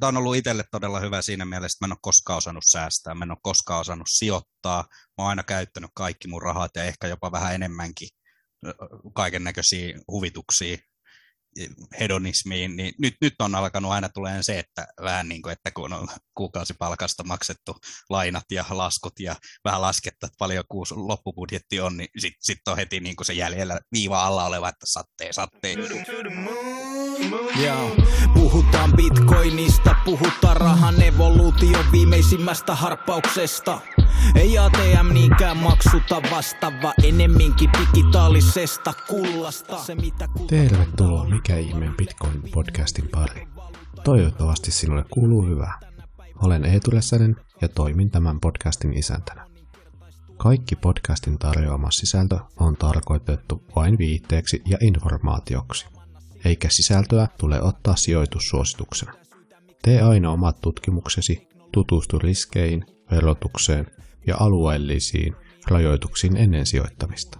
tämä on ollut itselle todella hyvä siinä mielessä, että mä en ole koskaan osannut säästää, mä en ole koskaan osannut sijoittaa, mä oon aina käyttänyt kaikki mun rahat ja ehkä jopa vähän enemmänkin kaiken näköisiä huvituksia hedonismiin, niin nyt, nyt on alkanut aina tulee se, että vähän niin kuin, että kun on kuukausipalkasta maksettu lainat ja laskut ja vähän lasketta, että paljon kuusi loppubudjetti on, niin sitten sit on heti niin kuin se jäljellä viiva alla oleva, että sattee, sattee. Yeah. Puhutaan bitcoinista, puhutaan rahan evoluution viimeisimmästä harppauksesta. Ei ATM niinkään maksuta vastaava, enemminkin digitaalisesta kullasta. Se, mitä Tervetuloa Mikä ihmeen Bitcoin podcastin pari. Toivottavasti sinulle kuuluu hyvää. Olen Eetu Räsänen ja toimin tämän podcastin isäntänä. Kaikki podcastin tarjoama sisältö on tarkoitettu vain viitteeksi ja informaatioksi, eikä sisältöä tule ottaa sijoitussuosituksena. Tee aina omat tutkimuksesi, tutustu riskeihin, verotukseen ja alueellisiin rajoituksiin ennen sijoittamista.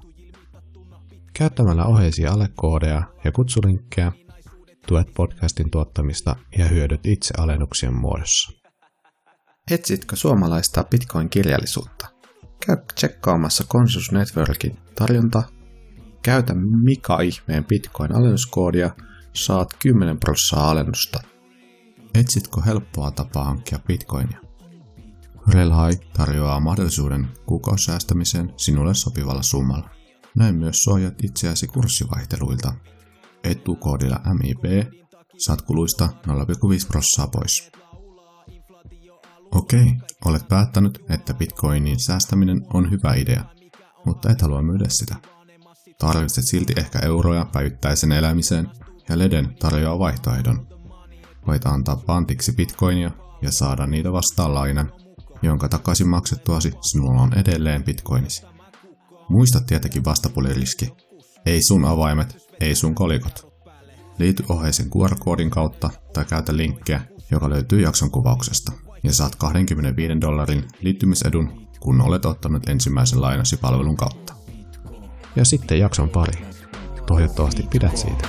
Käyttämällä oheisia alekoodeja ja kutsulinkkejä tuet podcastin tuottamista ja hyödyt itse alennuksien muodossa. Etsitkö suomalaista Bitcoin-kirjallisuutta? Käy tsekkaamassa Consus Networkin tarjonta. Käytä Mika ihmeen Bitcoin-alennuskoodia, saat 10 prosenttia alennusta. Etsitkö helppoa tapaa hankkia Bitcoinia? Relhai tarjoaa mahdollisuuden kuukausisäästämiseen sinulle sopivalla summalla. Näin myös suojat itseäsi kurssivaihteluilta. Etukoodilla MIB saat kuluista 0,5 prossaa pois. Okei, olet päättänyt, että bitcoinin säästäminen on hyvä idea, mutta et halua myydä sitä. Tarvitset silti ehkä euroja päivittäisen elämiseen ja Leden tarjoaa vaihtoehdon. Voit antaa pantiksi bitcoinia ja saada niitä vastaan lainan, jonka takaisin maksettuasi sinulla on edelleen bitcoinisi. Muista tietenkin vastapuliriski. Ei sun avaimet, ei sun kolikot. Liity oheisen QR-koodin kautta tai käytä linkkiä, joka löytyy jakson kuvauksesta. Ja saat 25 dollarin liittymisedun, kun olet ottanut ensimmäisen lainasi palvelun kautta. Ja sitten jakson pari. Toivottavasti pidät siitä.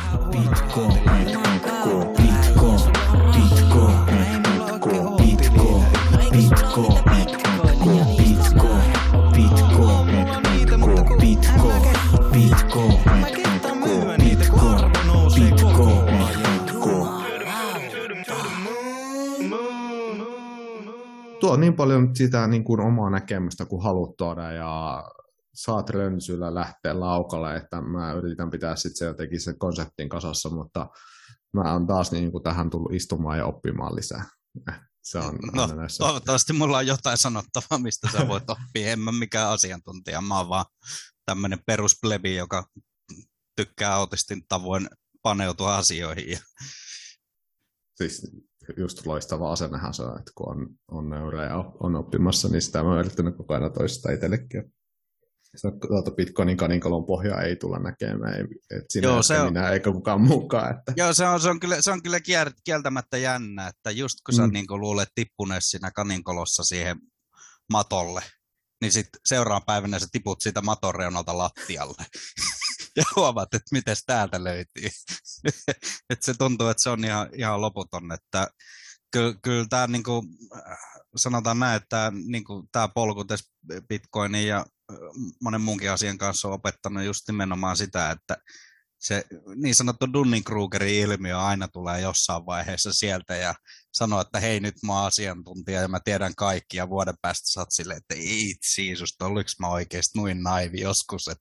Tuo niin paljon sitä niin kuin omaa näkemystä kuin haluat tuoda ja saat rönsyllä lähteä laukalle, että mä yritän pitää sitten se jotenkin sen konseptin kasassa, mutta mä oon taas niin kuin tähän tullut istumaan ja oppimaan lisää. Se on No, näissä. toivottavasti mulla on jotain sanottavaa, mistä sä voit oppia. En mä mikään asiantuntija, mä oon vaan tämmöinen perusplebi, joka tykkää autistin tavoin paneutua asioihin. Ja Siis just loistava asennehan se on, että kun on, on nöyrä ja on oppimassa, niin sitä mä oon yrittänyt koko ajan toistaa itsellekin. Tuota Bitcoinin kaninkalon pohjaa ei tulla näkemään, ei, et sinä, Joo, se on- minä eikä kukaan mukaan. Että, Joo, se on, se on kyllä, se on kyllä kier- kieltämättä jännä, että just kun sä Mm. niin luulet tippuneesi siinä kaninkolossa siihen matolle, niin sitten seuraavan päivänä sä tiput siitä maton reunalta lattialle. ja huomaat, että miten täältä löytyy. että se tuntuu, että se on ihan, ihan loputon. Että kyllä, kyllä tämä niin kuin, sanotaan näin, että tämä, niin kuin, tämä polku tässä Bitcoinin ja äh, monen muunkin asian kanssa on opettanut just nimenomaan sitä, että se niin sanottu Dunning-Krugerin ilmiö aina tulee jossain vaiheessa sieltä ja sanoo, että hei nyt mä oon asiantuntija ja mä tiedän kaikki ja vuoden päästä sä oot silleen, että siisusta, oliko mä oikeasti noin naivi joskus. Et,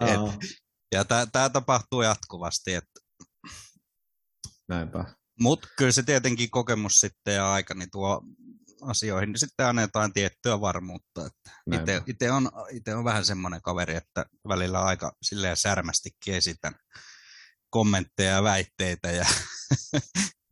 et, ja tämä tapahtuu jatkuvasti, et, näinpä. mutta kyllä se tietenkin kokemus sitten ja aika niin tuo asioihin, niin sitten aina jotain tiettyä varmuutta. Itse, on, itse on vähän semmoinen kaveri, että välillä aika silleen särmästikin esitän kommentteja ja väitteitä ja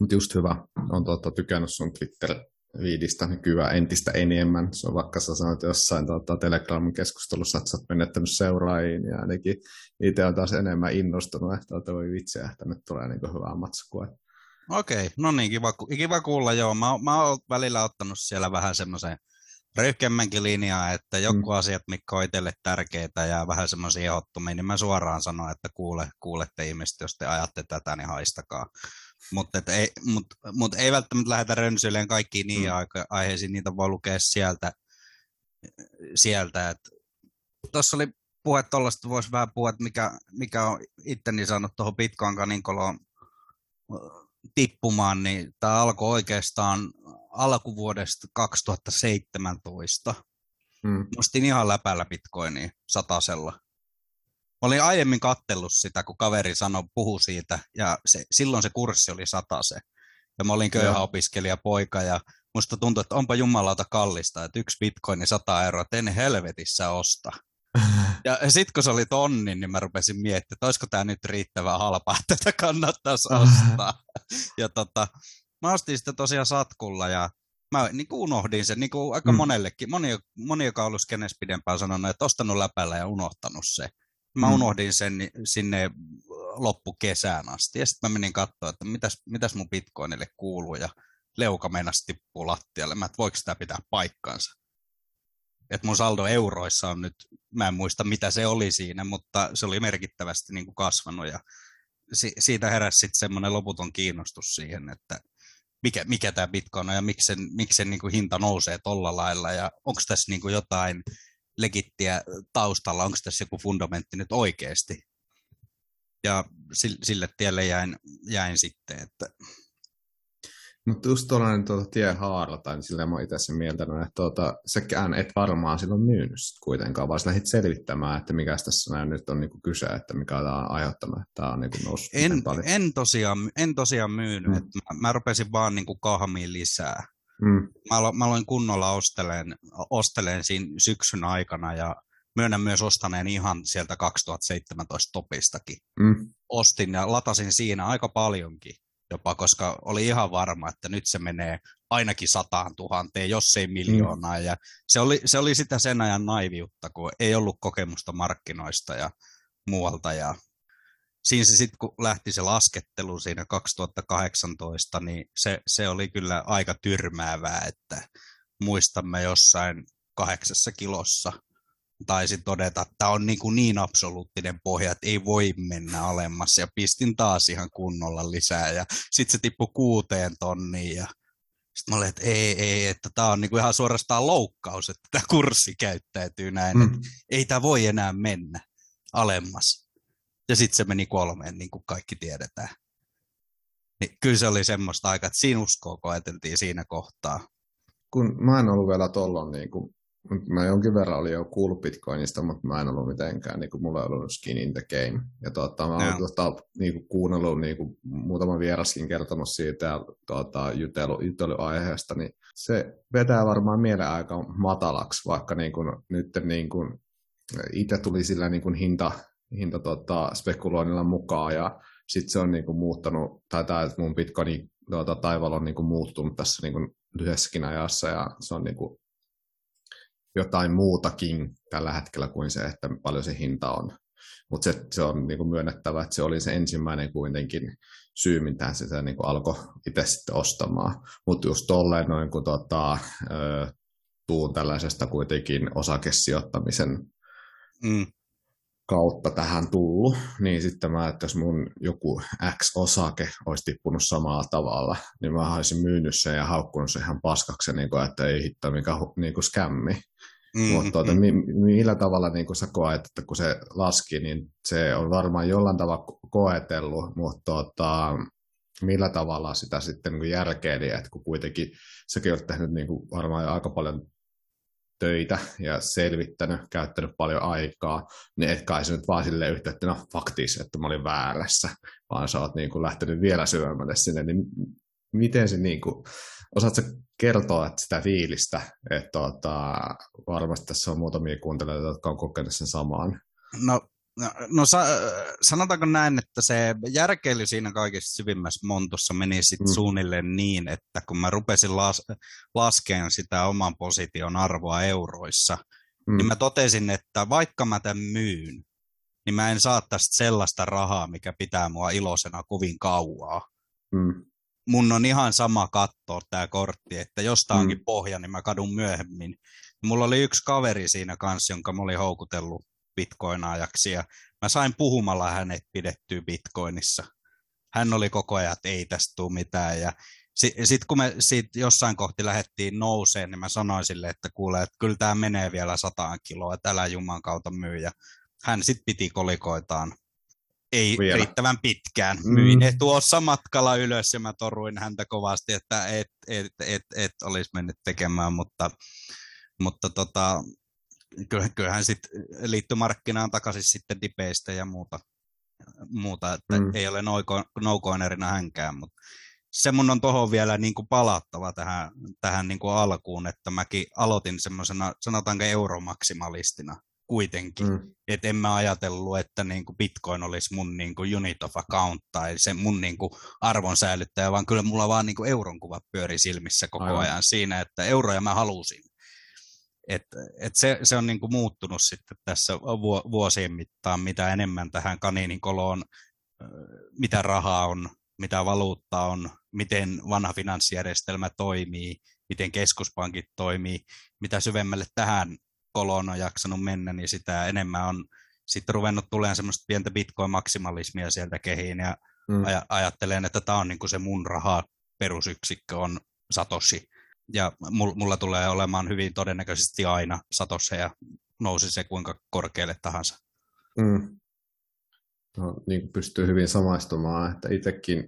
Mutta just hyvä. on tuota, tykännyt sun Twitter-viidistä nykyään entistä enemmän. Se on vaikka sä sanoit jossain tuota, Telegramin keskustelussa, että sä oot menettänyt seuraajiin ja ainakin itse on taas enemmän innostunut, että tuota, voi vitsi, että nyt tulee niin hyvää matskua. Okei, no niin, kiva, kiva kuulla, joo. Mä, mä oon välillä ottanut siellä vähän semmoisen röyhkemmänkin linjaa, että joku Mm. asiat, mitkä on itselle tärkeitä ja vähän semmoisia ehdottomia, niin mä suoraan sanon, että kuule, kuulette ihmiset, jos te ajatte tätä, niin haistakaa. Mutta ei, mut, mut ei välttämättä lähdetä rönsyilemään kaikkiin niin Mm. aiheisiin, niitä voi lukea sieltä. sieltä Tuossa oli puhe tuollaista, voisi vähän puhua, että mikä, mikä on itteni saanut tuohon Bitcoin kaninkoloon tippumaan, niin tämä alkoi oikeastaan alkuvuodesta 2017. Mm. Ostin ihan läpällä bitcoinia satasella. Mä olin aiemmin kattellut sitä, kun kaveri sanoi, puhu siitä, ja se, silloin se kurssi oli satase. Ja mä olin köyhä opiskelija poika, ja musta tuntui, että onpa jumalauta kallista, että yksi bitcoini 100 euroa, että en helvetissä osta. Ja sitten kun se oli tonni, niin mä rupesin miettimään, että olisiko tämä nyt riittävän halpaa, että tätä kannattaisi ostaa. ja tota, mä ostin sitä tosiaan satkulla ja mä niin kuin unohdin sen, niin kuin aika Mm. monellekin. Moni, moni, joka on ollut skenessä pidempään, on sanonut, että ostanut läpällä ja unohtanut se. Mä Mm. unohdin sen sinne loppukesään asti. Ja sitten mä menin katsoa, että mitäs, mitäs mun bitcoinille kuuluu. Ja leuka meinasi tippuu lattialle. Mä, että voiko tämä pitää paikkansa. Että mun saldo euroissa on nyt, mä en muista mitä se oli siinä, mutta se oli merkittävästi niin kuin kasvanut. Ja si- siitä heräsi sitten semmoinen loputon kiinnostus siihen, että mikä, mikä tämä Bitcoin on ja miksi sen, miksi sen niin kuin hinta nousee tolla lailla ja onko tässä niin kuin jotain legittiä taustalla, onko tässä joku fundamentti nyt oikeasti. Ja sille tielle jäin, jäin sitten, että Mutta just tuollainen tuota, tiehaara, tai niin sillä mä itse sen mieltänyt, että tuota, sekään et varmaan silloin myynyt sit kuitenkaan, vaan lähdit selvittämään, että mikä tässä näin nyt on niinku kyse, että mikä tämä on aiheuttanut, että tämä on niinku noussut en, paljon. en, tosiaan, en tosiaan myynyt, Mm. että mä, mä rupesin vaan niin kuin kahmiin lisää. Mm, Mä, alo- mä aloin kunnolla osteleen, osteleen siinä syksyn aikana ja myönnän myös ostaneen ihan sieltä 2017 topistakin. mm, ostin ja latasin siinä aika paljonkin jopa, koska oli ihan varma, että nyt se menee ainakin sataan tuhanteen, jos ei miljoonaa. Mm. Ja se oli, se oli sitä sen ajan naiviutta, kun ei ollut kokemusta markkinoista ja muualta. Ja siinä se sitten, kun lähti se laskettelu siinä 2018, niin se, se oli kyllä aika tyrmäävää, että muistamme jossain kahdeksassa kilossa taisin todeta, että tämä on niin, kuin niin absoluuttinen pohja, että ei voi mennä alemmas. Ja pistin taas ihan kunnolla lisää. Ja sitten se tippui kuuteen tonniin. Ja sitten mä olin, että ei, ei, että tämä on niin kuin ihan suorastaan loukkaus, että tämä kurssi käyttäytyy näin. Mm. mm. Ei tämä voi enää mennä alemmas. Ja sitten se meni kolmeen, niin kuin kaikki tiedetään. Niin kyllä se oli semmoista aikaa, että siinä uskoa koeteltiin siinä kohtaa. Kun mä en ollut vielä tollon, niin kuin, mä jonkin verran olin jo kuullut Bitcoinista, mutta mä en ollut mitenkään, niin kuin, mulla ei ollut skin in the game. Ja tuota, mä olen tuota, niin kuin, kuunnellut niin kuin, muutama vieraskin kertonut siitä ja tuota, jutelu, juteluaiheesta, niin se vetää varmaan mielen aika matalaksi, vaikka niin kuin, nyt niin kuin, itse tuli sillä niin kuin hinta, hinta tota, spekuloinnilla mukaan ja sitten se on niin kuin, muuttanut, tai tämä että mun bitcoinin tuota, taivaalla on niin kuin, muuttunut tässä niin kuin, lyhyessäkin ajassa ja se on niin kuin, jotain muutakin tällä hetkellä kuin se, että paljon se hinta on. Mutta se, se on niin kuin myönnettävä, että se oli se ensimmäinen kuitenkin syy, mitä se, niin kuin alkoi itse sitten ostamaan. Mutta just tolleen noin, kun tota, ö, tuun tällaisesta kuitenkin osakesijoittamisen Mm. kautta tähän tullut, niin sitten mä, että jos mun joku X-osake olisi tippunut samalla tavalla, niin mä olisin myynyt sen ja haukkunut sen ihan paskaksi, niin kuin, että ei hitto mikä niin kuin skämmi. Mm, Mutta tuota, mi- millä tavalla niin kuin sä koet, että kun se laski, niin se on varmaan jollain tavalla ko- koetellut, mutta tuota, millä tavalla sitä sitten niin järkeili, että kun kuitenkin säkin olet tehnyt niin kuin varmaan aika paljon töitä ja selvittänyt, käyttänyt paljon aikaa, niin et kai se nyt vaan silleen yhtä, että no faktis, että mä olin väärässä, vaan sä oot niin kuin lähtenyt vielä syvemmälle sinne, niin miten se niin kuin, osaatko kertoa että sitä fiilistä, että tota, varmasti tässä on muutamia kuuntelijoita, jotka on kokenut sen samaan. No, no, no sa, sanotaanko näin, että se järkeily siinä kaikessa syvimmässä montussa meni sitten Mm. suunnilleen niin, että kun mä rupesin las, laskemaan sitä oman position arvoa euroissa, mm. niin mä totesin, että vaikka mä tämän myyn, niin mä en saa tästä sellaista rahaa, mikä pitää mua iloisena kovin kauaa. Mm. Mun on ihan sama katsoa tämä kortti, että jos tää onkin Mm. pohja, niin mä kadun myöhemmin. Mulla oli yksi kaveri siinä kanssa, jonka mä olin houkutellut bitcoinaajaksi ja mä sain puhumalla hänet pidettyä bitcoinissa. hän oli koko ajan, että ei tästä tule mitään. Ja sitten sit kun me siitä jossain kohti lähdettiin nouseen, niin mä sanoin sille, että kuule, että kyllä tämä menee vielä sataan kiloa, että älä Juman kautta myy. Ja hän sitten piti kolikoitaan ei Vielä. riittävän pitkään. Mm. Myin ne tuossa matkalla ylös ja mä toruin häntä kovasti, että et, et, et, et olisi mennyt tekemään, mutta, mutta tota, kyllähän, kyllähän sitten liittyi markkinaan takaisin sitten dipeistä ja muuta, muuta että Mm. mm. ei ole no-coinerina hänkään, mutta se mun on tuohon vielä niin kuin palattava tähän, tähän niin kuin alkuun, että mäkin aloitin semmoisena, sanotaanko euromaksimalistina kuitenkin. Mm. Että en mä ajatellut, että niin kuin Bitcoin olisi mun niin kuin unit of account tai se mun niin kuin arvon säilyttäjä, vaan kyllä mulla vaan niin kuin euron kuva pyöri silmissä koko Aivan. Ajan siinä, että euroja mä halusin. Et, et se, se on niin kuin muuttunut sitten tässä vu- vuosien mittaan, mitä enemmän tähän kaniinin koloon, mitä rahaa on, mitä valuuttaa on, miten vanha finanssijärjestelmä toimii, miten keskuspankit toimii, mitä syvemmälle tähän koloon on jaksanut mennä, niin sitä enemmän on sitten ruvennut tulemaan semmoista pientä bitcoin-maksimalismia sieltä kehiin ja Mm. aja- ajattelen, että tämä on niinku se mun raha perusyksikkö on Satoshi. Ja mul- mulla tulee olemaan hyvin todennäköisesti aina Satoshi ja nousi se kuinka korkealle tahansa. Mm. No, niin kuin pystyy hyvin samaistumaan, että itsekin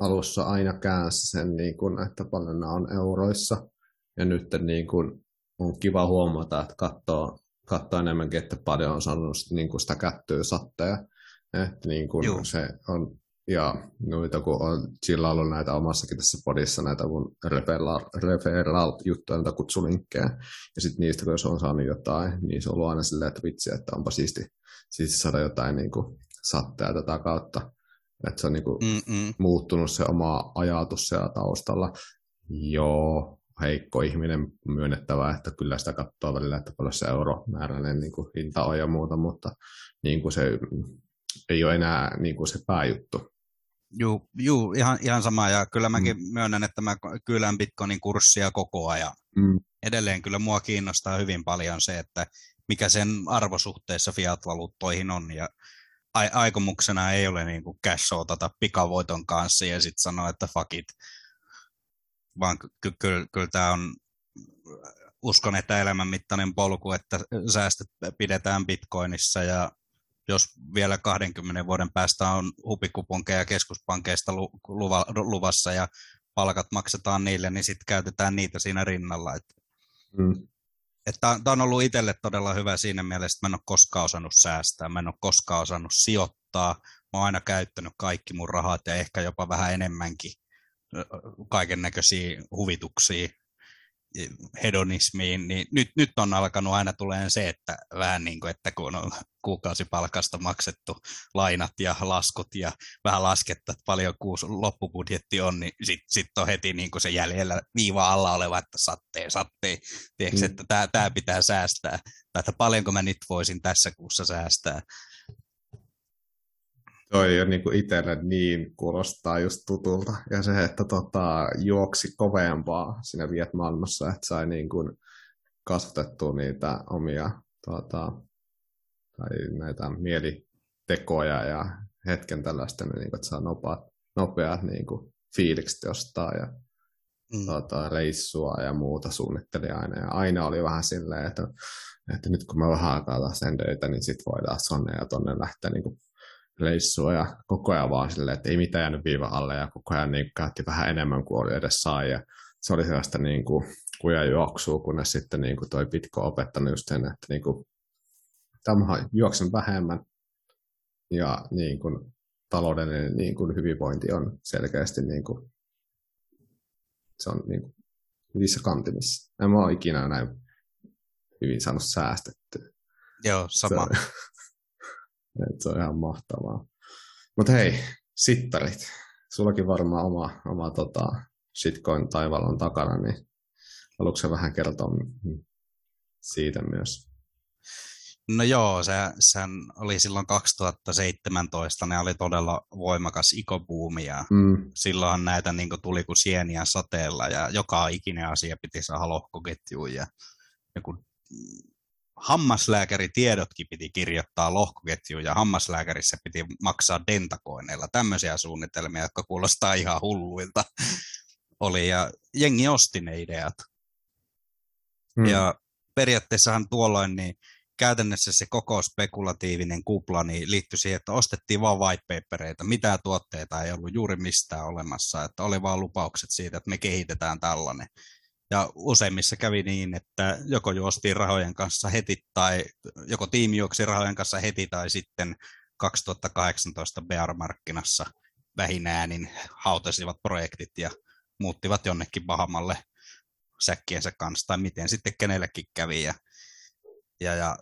alussa aina käänsi sen, niin kuin, että paljon nämä on euroissa. Ja nyt niin kuin, on kiva huomata, että katsoo, katsoo enemmänkin, että paljon on saanut niin kuin sitä kättyä satteja. Että niin kuin Juu. se on, ja noita kun on chillaillut näitä omassakin tässä podissa, näitä mun referral- referral-juttuja, näitä kutsulinkkejä. Ja sitten niistä, kun jos on saanut jotain, niin se on ollut aina silleen, että vitsi, että onpa siisti, siisti saada jotain niin kuin, satteja tätä kautta. Että se on niin kuin, Mm-mm. muuttunut se oma ajatus siellä taustalla. Joo, heikko ihminen myönnettävä, että kyllä sitä katsoo välillä, että paljon se euromääräinen niin kuin hinta on ja muuta, mutta niin kuin se ei ole enää niin kuin se pääjuttu. Juu, juu ihan, ihan sama. Ja kyllä mäkin mm. myönnän, että mä kylän Bitcoinin kurssia koko ajan. Mm. Edelleen kyllä mua kiinnostaa hyvin paljon se, että mikä sen arvosuhteessa fiat-valuuttoihin on. Ja ai- aikomuksena ei ole niin kuin cash pikavoiton kanssa ja sitten sanoa, että fuck it. Vaan ky- ky- kyllä, kyllä tämä on, uskon, että elämänmittainen polku, että säästöt pidetään bitcoinissa ja jos vielä 20 vuoden päästä on hupikuponkeja keskuspankeista lu- luva- luvassa ja palkat maksetaan niille, niin sitten käytetään niitä siinä rinnalla. Et, Mm. että tämä on ollut itselle todella hyvä siinä mielessä, että mä en ole koskaan osannut säästää, mä en ole koskaan osannut sijoittaa, mä oon aina käyttänyt kaikki mun rahat ja ehkä jopa vähän enemmänkin kaiken näköisiä huvituksia hedonismiin, niin nyt, nyt on alkanut aina tulee se, että vähän niin kuin, että kun on kuukausipalkasta maksettu lainat ja laskut ja vähän lasketta, että paljon kuusi loppubudjetti on, niin sitten sit on heti niin kuin se jäljellä viiva alla oleva, että sattee, sattee. Tiedätkö, Mm. että tämä, tämä pitää säästää, tai että paljonko mä nyt voisin tässä kuussa säästää. Toi on niin itselle niin kuulostaa just tutulta. Ja se, että tota, juoksi kovempaa siinä Vietnamissa, että sai niin kuin kasvatettua niitä omia tota, tai näitä mielitekoja ja hetken tällaista, niin kuin, että saa nopeat, nopeat niin kuin, fiilikset jostain ja Mm. tota, reissua ja muuta suunnitteli aina. Ja aina oli vähän silleen, että, että nyt kun mä vähän aikaa taas teen töitä, niin sit voidaan sonne ja tonne lähteä niin kuin reissua ja koko ajan vaan silleen, että ei mitään jäänyt viiva alle ja koko ajan niin käytti vähän enemmän kuin oli edes sai. Ja se oli sellaista niin kuin kuja juoksua, kunnes sitten niin kuin toi Pitko opettanut just sen, että niin kuin, tämä juoksen vähemmän ja niin kuin, taloudellinen niin kuin, hyvinvointi on selkeästi niin kuin, se on niin kuin, hyvissä kantimissa. En mä ole ikinä näin hyvin saanut säästettyä. Joo, sama. Se, et se on ihan mahtavaa. Mutta hei, sittarit. Sullakin varmaan oma, oma tota, shitcoin taival on takana, niin haluatko vähän kertoa siitä myös? No joo, se, sehän oli silloin 2017, ne oli todella voimakas ikobuumi ja Mm, silloinhan näitä niin kuin, tuli kuin sieniä sateella ja joka ikinen asia piti saada lohkoketjuun ja joku hammaslääkäritiedotkin piti kirjoittaa lohkoketjuun ja hammaslääkärissä piti maksaa dentakoineilla. Tämmöisiä suunnitelmia, jotka kuulostaa ihan hulluilta oli ja jengi osti ne ideat. Mm. Ja periaatteessahan tuolloin niin käytännössä se koko spekulatiivinen kupla niin liittyi siihen, että ostettiin vain whitepapereita. Mitään tuotteita ei ollut juuri mistään olemassa, että oli vain lupaukset siitä, että me kehitetään tällainen. Ja useimmissa kävi niin, että joko juostiin rahojen kanssa heti tai joko tiimi juoksi rahojen kanssa heti tai sitten 2018 Bear-markkinassa vähinäänin hautasivat projektit ja muuttivat jonnekin Bahamalle säkkiensä kanssa tai miten sitten kenellekin kävi. Ja, ja, ja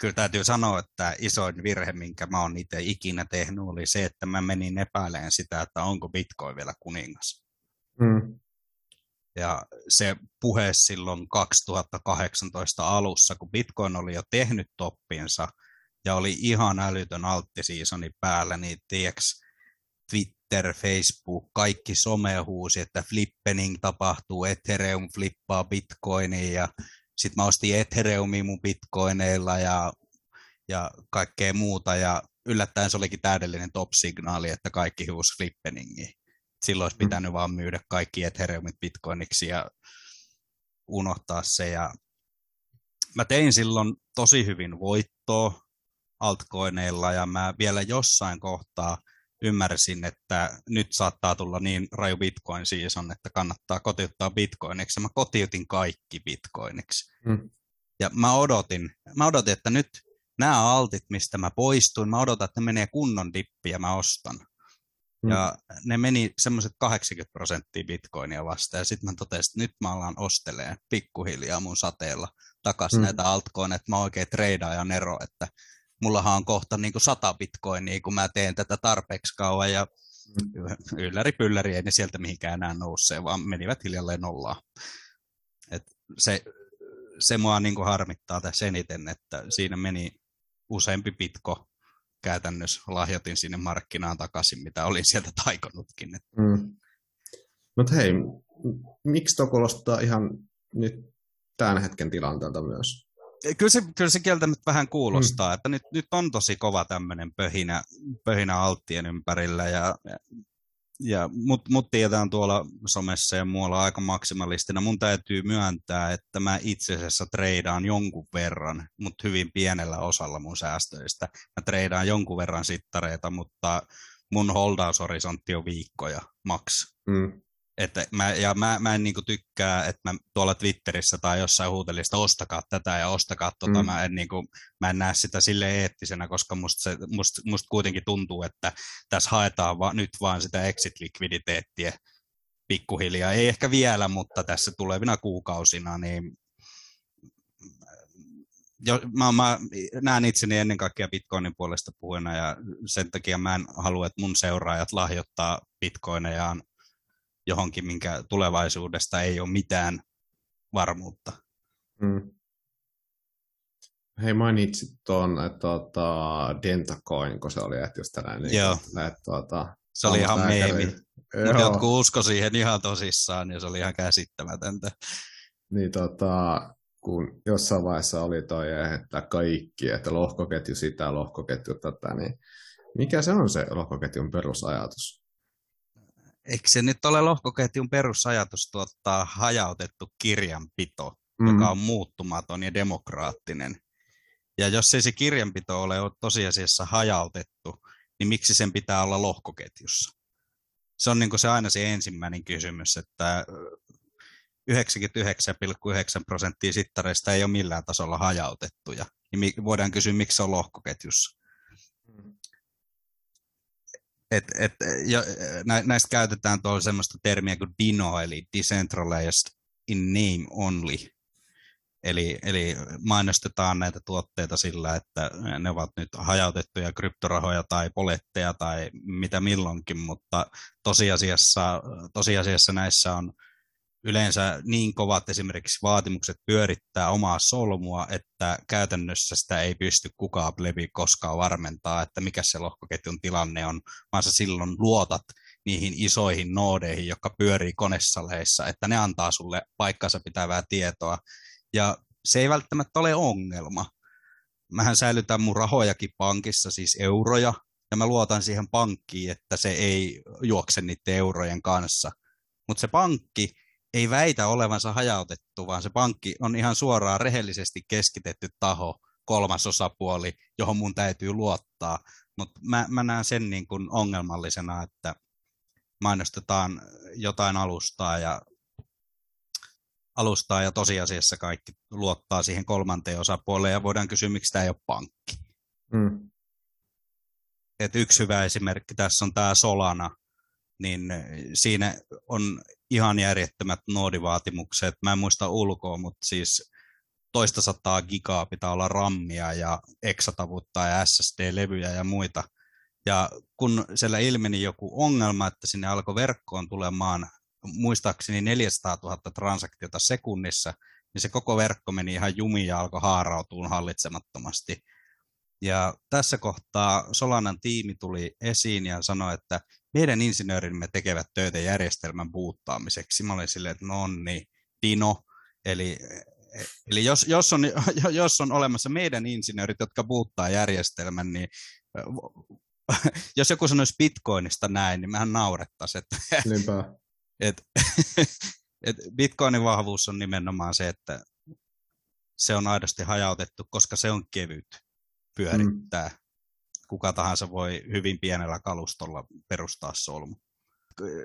kyllä täytyy sanoa, että isoin virhe, minkä mä oon itse ikinä tehnyt, oli se, että mä menin epäileen sitä, että onko Bitcoin vielä kuningas. Mm. Ja se puhe silloin 2018 alussa, kun Bitcoin oli jo tehnyt toppinsa ja oli ihan älytön alttisiisoni päällä, niin tiiäks, Twitter, Facebook, kaikki some huusi, että flippening tapahtuu, Ethereum flippaa Bitcoiniin ja sitten mä ostin Ethereumia mun Bitcoineilla ja, ja kaikkea muuta ja yllättäen se olikin täydellinen top-signaali, että kaikki huusi flippeningiin. Silloin olisi pitänyt mm. vaan myydä kaikki Ethereumit Bitcoiniksi ja unohtaa se. Ja mä tein silloin tosi hyvin voittoa altcoineilla ja mä vielä jossain kohtaa – ymmärsin, että nyt saattaa tulla niin raju bitcoin season, että kannattaa kotiuttaa bitcoiniksi. Mä kotiutin kaikki bitcoiniksi. Mm. Ja mä odotin, mä odotin, että nyt nämä altit, mistä mä poistuin, mä odotan, että ne menee kunnon dippi ja mä ostan. Mm. Ja ne meni semmoiset 80 prosenttia bitcoinia vastaan. Ja sitten mä totesin, että nyt mä alan ostelee pikkuhiljaa mun sateella takaisin mm. näitä altcoineja, että mä oikein treidaan ja ero, että mullahan on kohta niin kuin sata bitcoinia, kun mä teen tätä tarpeeksi kauan ja mm. ylläri pylläri ei ne sieltä mihinkään enää nousee, vaan menivät hiljalleen nollaan. Et se, se mua niin kuin harmittaa tässä eniten, että siinä meni useampi pitko käytännössä lahjoitin sinne markkinaan takaisin, mitä olin sieltä taikonutkin. Mm. Mutta hei, miksi tuo kuulostaa ihan nyt tämän hetken tilanteelta myös? kyllä se, kyllä se kieltä nyt vähän kuulostaa, mm. että nyt, nyt on tosi kova tämmöinen pöhinä, pöhinä alttien ympärillä ja, ja mut, mut tiedetään tuolla somessa ja muualla aika maksimalistina. Mun täytyy myöntää, että mä itse asiassa treidaan jonkun verran, mutta hyvin pienellä osalla mun säästöistä. Mä treidaan jonkun verran sittareita, mutta mun holdaushorisontti on viikkoja maks. Mm. Että mä, ja mä, mä en niinku tykkää, että mä tuolla Twitterissä tai jossain huutelin sitä, ostakaa tätä ja ostakaa tota. Mm. Mä, en, niinku, mä en näe sitä sille eettisenä, koska musta, se, musta, musta kuitenkin tuntuu, että tässä haetaan va, nyt vaan sitä exit-likviditeettiä pikkuhiljaa. Ei ehkä vielä, mutta tässä tulevina kuukausina, niin jo, mä, mä näen itseni ennen kaikkea Bitcoinin puolesta puhujana ja sen takia mä en halua, että mun seuraajat lahjoittaa Bitcoinejaan johonkin, minkä tulevaisuudesta ei ole mitään varmuutta. Mm. Hei, mainitsit tuon, tuota, Dentacoin, kun se oli, että just tänään. Niin, Joo. Että, tuota, se oli ihan meemi. Mutta jotkut usko siihen ihan tosissaan, ja se oli ihan käsittämätöntä. Niin tota, kun jossain vaiheessa oli toi, että kaikki, että lohkoketju sitä, lohkoketju tätä, niin mikä se on se lohkoketjun perusajatus? Eikö se nyt ole lohkoketjun perusajatus tuottaa hajautettu kirjanpito, mm. joka on muuttumaton ja demokraattinen. Ja jos ei se kirjanpito ole tosiasiassa hajautettu, niin miksi sen pitää olla lohkoketjussa? Se on niin kuin se aina se ensimmäinen kysymys, että 99,9 prosenttia sittareista ei ole millään tasolla hajautettuja. Niin voidaan kysyä, miksi se on lohkoketjussa et, et, jo, nä, näistä käytetään tuolla semmoista termiä kuin DINO, eli Decentralized in Name Only. Eli, eli mainostetaan näitä tuotteita sillä, että ne ovat nyt hajautettuja kryptorahoja tai poletteja tai mitä milloinkin, mutta tosiasiassa, tosiasiassa näissä on yleensä niin kovat esimerkiksi vaatimukset pyörittää omaa solmua, että käytännössä sitä ei pysty kukaan plevi koskaan varmentaa, että mikä se lohkoketjun tilanne on, vaan sä silloin luotat niihin isoihin noodeihin, jotka pyörii konesaleissa, että ne antaa sulle paikkansa pitävää tietoa. Ja se ei välttämättä ole ongelma, mähän säilytän mun rahojakin pankissa, siis euroja, ja mä luotan siihen pankkiin, että se ei juokse niiden eurojen kanssa. Mutta se pankki ei väitä olevansa hajautettu, vaan se pankki on ihan suoraan rehellisesti keskitetty taho, kolmas osapuoli, johon mun täytyy luottaa. Mutta mä, mä näen sen niin kuin ongelmallisena, että mainostetaan jotain alustaa ja alustaa ja tosiasiassa kaikki luottaa siihen kolmanteen osapuoleen ja voidaan kysyä, miksi tämä ei ole pankki. Mm. Et yksi hyvä esimerkki tässä on tämä Solana, niin siinä on ihan järjettömät noodivaatimukset. Mä en muista ulkoa, mutta siis toista sataa gigaa pitää olla rammia ja exatavutta ja SSD-levyjä ja muita. Ja kun siellä ilmeni joku ongelma, että sinne alkoi verkkoon tulemaan muistaakseni 400 000 transaktiota sekunnissa, niin se koko verkko meni ihan jumiin ja alkoi haarautua hallitsemattomasti. Ja tässä kohtaa Solanan tiimi tuli esiin ja sanoi, että meidän insinöörimme tekevät töitä järjestelmän buuttaamiseksi. Mä olin silleen, että no niin, Dino, eli Eli jos, jos, on, jos on olemassa meidän insinöörit, jotka buuttaa järjestelmän, niin jos joku sanoisi Bitcoinista näin, niin mehän naurettaisiin. Että, Niinpä. Et, et Bitcoinin vahvuus on nimenomaan se, että se on aidosti hajautettu, koska se on kevyt pyörittää. Mm. Kuka tahansa voi hyvin pienellä kalustolla perustaa solmu.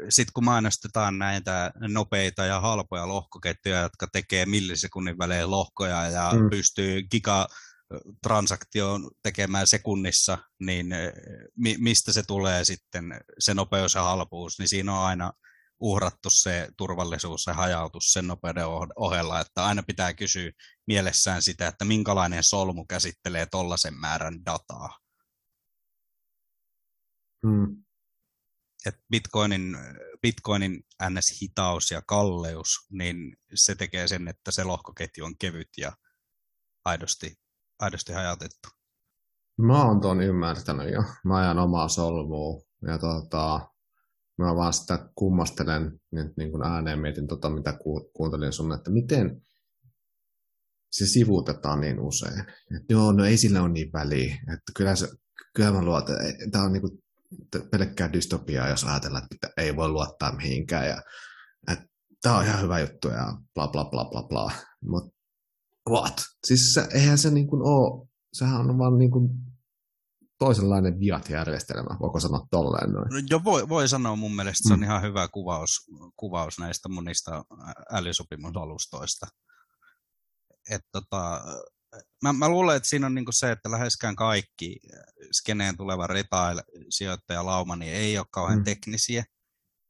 Sitten kun mainostetaan näitä nopeita ja halpoja lohkoketjuja, jotka tekee millisekunnin välein lohkoja ja mm. pystyy giga transaktioon tekemään sekunnissa, niin mi- mistä se tulee sitten se nopeus ja halpuus, niin siinä on aina uhrattu se turvallisuus ja hajautus sen nopeuden ohella, että aina pitää kysyä mielessään sitä, että minkälainen solmu käsittelee tollaisen määrän dataa. Hmm. Et Bitcoinin, Bitcoinin NS-hitaus ja kalleus, niin se tekee sen, että se lohkoketju on kevyt ja aidosti, aidosti hajautettu. Mä oon tuon ymmärtänyt jo. Mä ajan omaa solmua ja tota, mä vaan sitä kummastelen nyt niin kuin ääneen mietin tota, mitä kuuntelin sun, että miten se sivuutetaan niin usein. Et joo, no ei sillä ole niin väliä. Että kyllä, se, kyllä mä luotan, tämä on niin kuin pelkkää dystopiaa, jos ajatellaan, että ei voi luottaa mihinkään. Ja, että tämä on ihan hyvä juttu ja bla bla bla bla bla. Mutta what? Siis se, eihän se niin kuin ole, sehän on vaan niin kuin toisenlainen viat-järjestelmä, voiko sanoa tolleen noin? No, jo voi, voi sanoa mun mielestä, se on mm. ihan hyvä kuvaus, kuvaus näistä monista älysopimusalustoista. Et tota, mä, mä luulen, että siinä on niinku se, että läheskään kaikki skeneen tuleva retail-sijoittajalauma niin ei ole kauhean mm. teknisiä.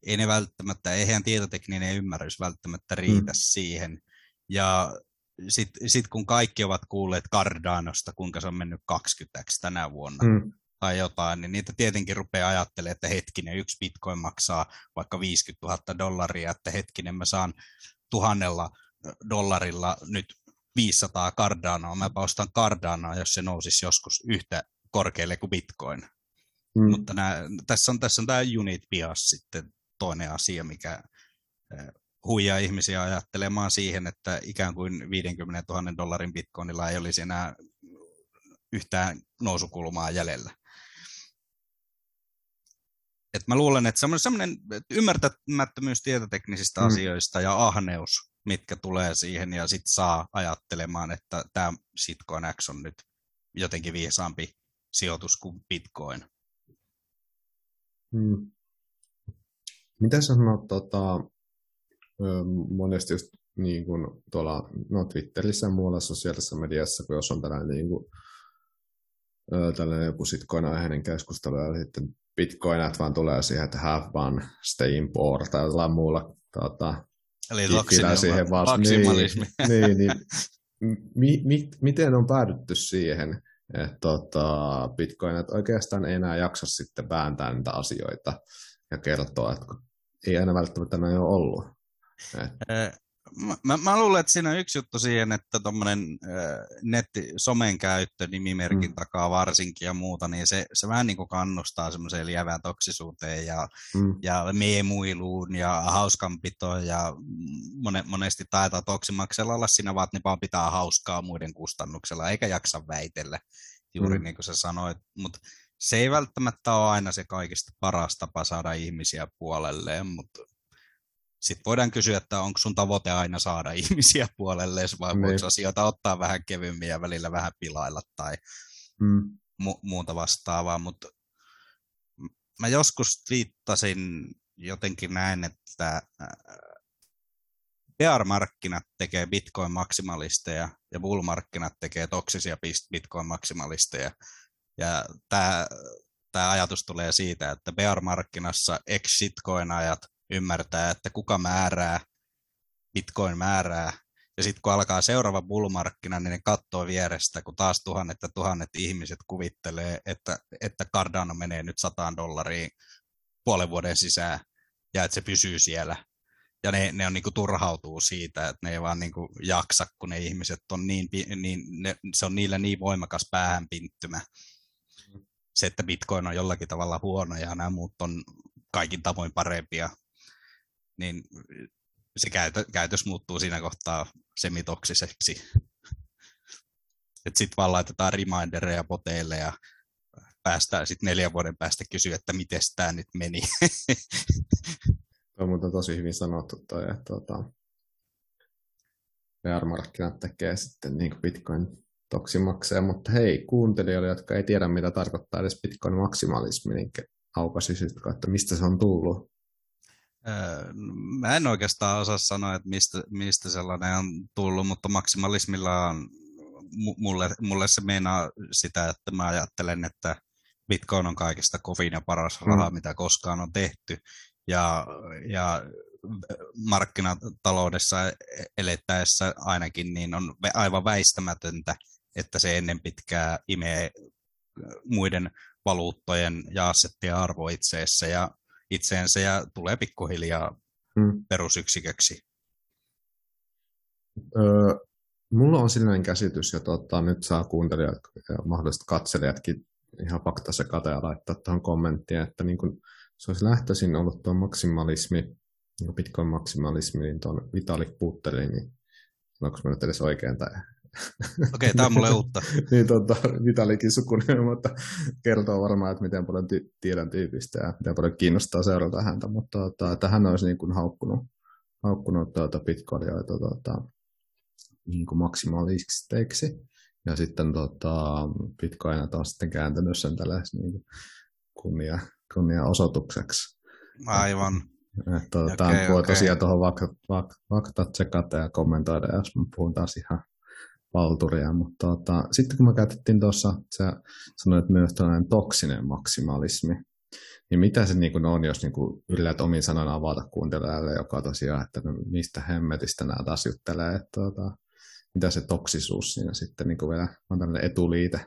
Ei ne välttämättä, eihän tietotekninen ymmärrys välttämättä riitä mm. siihen. Ja sitten sit kun kaikki ovat kuulleet Cardanosta, kuinka se on mennyt 20 tänä vuonna mm. tai jotain, niin niitä tietenkin rupeaa ajattelemaan, että hetkinen, yksi bitcoin maksaa vaikka 50 000 dollaria, että hetkinen, mä saan tuhannella dollarilla nyt 500 Cardanoa, mä ostan Cardanoa, jos se nousisi joskus yhtä korkealle kuin bitcoin. Mm. Mutta nää, tässä on, tässä on tämä unit bias sitten toinen asia, mikä huijaa ihmisiä ajattelemaan siihen, että ikään kuin 50 000 dollarin bitcoinilla ei olisi enää yhtään nousukulmaa jäljellä. Et mä luulen, että semmoinen ymmärtämättömyys tietoteknisistä mm. asioista ja ahneus, mitkä tulee siihen ja sitten saa ajattelemaan, että tämä Sitcoin X on nyt jotenkin viisaampi sijoitus kuin Bitcoin. Hmm. Mitä sanot tota, monesti just niin kuin tuolla no Twitterissä ja muualla sosiaalisessa mediassa, kun jos on tällainen, niin kuin, tällainen joku sitcoin-aiheinen keskustelu ja sitten bitcoinat vaan tulee siihen, että have fun, stay in poor tai jotain muulla tuota, Eli siihen vaan, niin, niin, niin, mi, mi, miten on päädytty siihen, että tota, bitcoinat oikeastaan ei enää jaksa sitten vääntää niitä asioita ja kertoa, että ei aina välttämättä näin ole ollut. Mä, mä, mä luulen, että siinä on yksi juttu siihen, että tuommoinen netti, somen käyttö nimimerkin mm. takaa varsinkin ja muuta, niin se, se vähän niin kuin kannustaa semmoiseen lievään toksisuuteen ja, mm. ja meemuiluun ja hauskanpitoon ja mone, monesti taitaa toksimaksella olla siinä vaan, että ne vaan pitää hauskaa muiden kustannuksella, eikä jaksa väitellä, juuri mm. niin kuin sä sanoit, mutta se ei välttämättä ole aina se kaikista paras tapa saada ihmisiä puolelleen, mutta sitten voidaan kysyä, että onko sun tavoite aina saada ihmisiä puolelle, vai niin. voiko asioita ottaa vähän kevyemmin ja välillä vähän pilailla tai mm. mu- muuta vastaavaa, mutta mä joskus viittasin jotenkin näin, että bear-markkinat tekee bitcoin-maksimalisteja ja bull-markkinat tekee toksisia bitcoin-maksimalisteja. Ja tämä, tämä ajatus tulee siitä, että bear-markkinassa ex-shitcoin-ajat ymmärtää, että kuka määrää, bitcoin määrää, ja sitten kun alkaa seuraava bullmarkkina, niin ne katsoo vierestä, kun taas tuhannet ja tuhannet ihmiset kuvittelee, että, että Cardano menee nyt sataan dollariin puolen vuoden sisään, ja että se pysyy siellä. Ja ne, ne on niin kuin turhautuu siitä, että ne ei vaan niin kuin jaksa, kun ne ihmiset on niin, niin ne, se on niillä niin voimakas päähänpinttymä. Se, että bitcoin on jollakin tavalla huono ja nämä muut on kaikin tavoin parempia, niin se käytö, käytös muuttuu siinä kohtaa semitoksiseksi. Sitten vaan laitetaan remindereja poteille ja päästään sitten neljän vuoden päästä kysyä, että miten tämä nyt meni. Tuo on tosi hyvin sanottu toi, että tuota, VR-markkinat tekee sitten niin Bitcoin toksimakseja, mutta hei, kuuntelijoille, jotka ei tiedä, mitä tarkoittaa edes Bitcoin maksimalismi, niin aukaisisitko, että mistä se on tullut? Mä en oikeastaan osaa sanoa, että mistä, mistä sellainen on tullut, mutta maksimalismilla on, mulle, mulle se meinaa sitä, että mä ajattelen, että Bitcoin on kaikista kovin ja paras raha, mm. mitä koskaan on tehty. Ja, ja markkinataloudessa e-, elettäessä ainakin niin on aivan väistämätöntä, että se ennen pitkää imee muiden valuuttojen ja assettien arvo itseessä. Ja itseensä ja tulee pikkuhiljaa hmm. perusyksiköksi. Öö, mulla on sellainen käsitys, ja tota, nyt saa kuuntelijat ja mahdollisesti katselijatkin ihan fakta se ja laittaa tuohon kommenttiin, että niin kun se olisi lähtöisin ollut tuo maksimalismi, niin Bitcoin-maksimalismi, niin tuon Vitalik Buterin, niin onko mä nyt edes oikein tai Okei, okay, tämä on mulle uutta. niin tota, Vitalikin sukunimi, mutta kertoo varmaan, että miten paljon ty- tiedän tyypistä ja miten paljon kiinnostaa seurata häntä, mutta tota, että hän olisi niin kuin haukkunut, haukkunut tuota bitcoinioita tuota, niin kuin maksimalisteiksi. Ja sitten tota, Bitcoin taas sitten kääntänyt sen tällaisen niin kunnia, kunnia osoitukseksi. Aivan. Tuota, okay, voi okay. tosiaan tuohon vakta, vakta, vakta tsekata ja kommentoida, jos mä puhun taas ihan valturia, mutta tota, sitten kun me käytettiin tuossa, sä sanoit myös tällainen toksinen maksimalismi, niin mitä se niin on, jos niin yrität omin sanan avata kuuntelijalle, joka tosiaan, että no, mistä hemmetistä nämä taas juttelee, että tota, mitä se toksisuus siinä sitten niin vielä on tämmöinen etuliite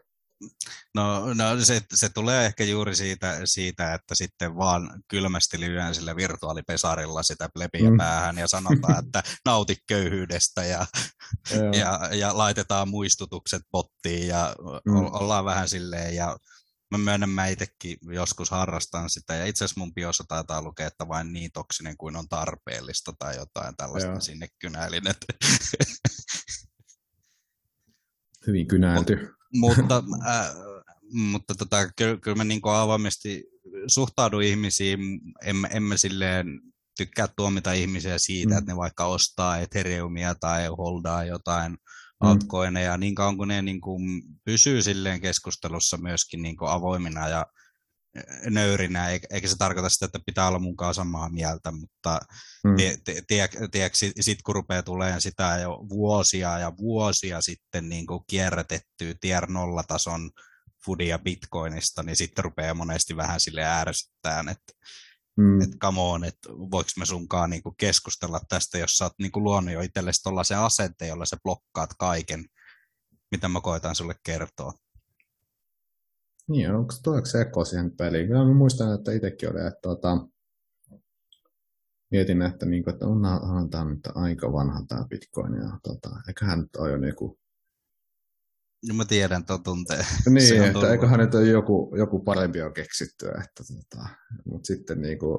No, no se, se, tulee ehkä juuri siitä, siitä, että sitten vaan kylmästi lyön sillä virtuaalipesarilla sitä plebiä mm. päähän ja sanotaan, että nauti köyhyydestä ja, ja, ja laitetaan muistutukset pottiin ja mm. ollaan vähän silleen ja mä myönnän, mä itsekin joskus harrastan sitä, ja itse asiassa mun biossa taitaa lukea, että vain niin toksinen kuin on tarpeellista tai jotain tällaista Joo. sinne kynäilin. Hyvin kynäilty mutta, äh, mutta tota, kyllä, kyllä mä niin avoimesti suhtaudun ihmisiin, emme, emme silleen tykkää tuomita ihmisiä siitä, mm. että ne vaikka ostaa Ethereumia tai holdaa jotain mm. altcoineja, niin kauan kuin ne niin kuin pysyy silleen keskustelussa myöskin niin kuin avoimina ja nöyrinä, eikä se tarkoita sitä, että pitää olla mukaan samaa mieltä, mutta mm. tiedätkö, sitten kun rupeaa tulemaan sitä jo vuosia ja vuosia sitten niin kuin kierrätettyä tier nollatason foodia bitcoinista, niin sitten rupeaa monesti vähän sille ärsyttään, että mm. et come on, että voiko me sunkaan niin kuin keskustella tästä, jos sä oot niin kuin luonut jo itsellesi tuollaisen asenteen, jolla sä blokkaat kaiken, mitä mä koitan sulle kertoa. Niin, onko tuleeko se eko siihen peliin? Kyllä mä muistan, että itsekin oli, että tuota, mietin, että, niin kuin, että onhan tämä nyt aika vanha tämä Bitcoin, ja tota, eiköhän nyt ole jo joku... No mä tiedän tuon tunteen. Niin, että tullut. eiköhän nyt ole joku, joku parempi on keksitty, että tota, mutta sitten niin kuin,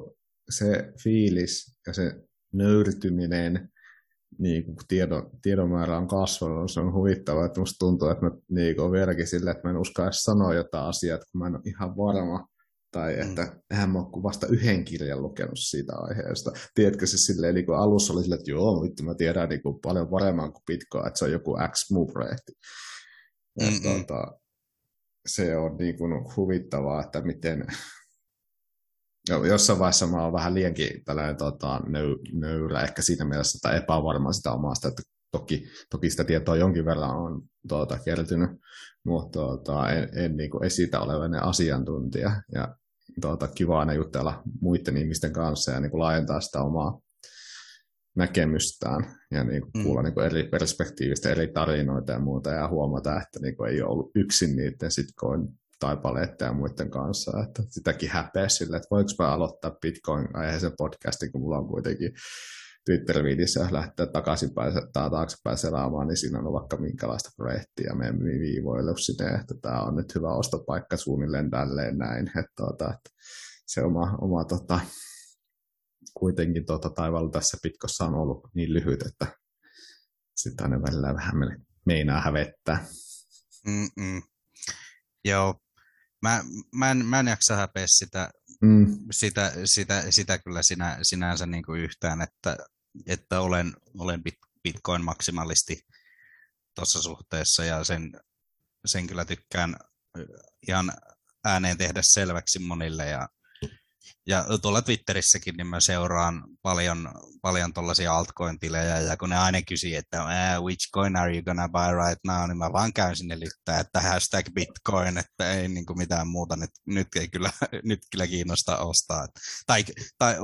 se fiilis ja se nöyrtyminen, niin kuin tiedon, tiedon määrä on kasvanut, se on huvittavaa, että musta tuntuu, että mä niin kuin, vieläkin sille, että mä en uskalla sanoa jotain asiaa, kun mä en ole ihan varma, tai mm. että mm. hän on vasta yhden kirjan lukenut siitä aiheesta. Tiedätkö se silleen, niin kuin alussa oli silleen, että joo, vittu mä tiedän niin kuin paljon paremmin kuin Bitcoin, että se on joku X-move-projekti. Tuota, se on niin kuin huvittavaa, että miten jossain vaiheessa mä oon vähän liiankin tällainen tota, nöy, nöyrä ehkä siinä mielessä, tai epävarma sitä omasta, että toki, toki sitä tietoa jonkin verran on tuota, kertynyt, mutta tuota, en, en niin kuin esitä olevan asiantuntija. Ja tuota, kiva aina jutella muiden ihmisten kanssa ja niin kuin laajentaa sitä omaa näkemystään ja niin kuin mm. kuulla niin kuin eri perspektiivistä, eri tarinoita ja muuta ja huomata, että niin kuin ei ole ollut yksin niiden sitcoin taipaleiden ja muiden kanssa, että sitäkin häpeä sille, että voiko mä aloittaa Bitcoin-aiheisen podcastin, kun mulla on kuitenkin Twitter-viidissä lähteä takaisinpäin tai taaksepäin selaamaan, niin siinä on vaikka minkälaista projektia me viivoilu sinne, että tämä on nyt hyvä ostopaikka suunnilleen tälleen näin, että, tuota, että se oma, oma tota, kuitenkin tota, taivaalla tässä pitkossa on ollut niin lyhyt, että sitä aina välillä vähän meinaa hävettää. Mm-mm. Joo, mä, mä, en, mä en jaksa häpeä sitä, mm. sitä, sitä, sitä kyllä sinä, sinänsä niin kuin yhtään, että, että olen, olen Bitcoin maksimalisti tuossa suhteessa ja sen, sen kyllä tykkään ihan ääneen tehdä selväksi monille ja ja tuolla Twitterissäkin niin mä seuraan paljon, paljon tuollaisia altcoin-tilejä, ja kun ne aina kysyy, että which coin are you gonna buy right now, niin mä vaan käyn sinne lyttää, että hashtag bitcoin, että ei niin kuin mitään muuta, nyt, nyt ei kyllä, nyt kyllä kiinnosta ostaa. Tai, tai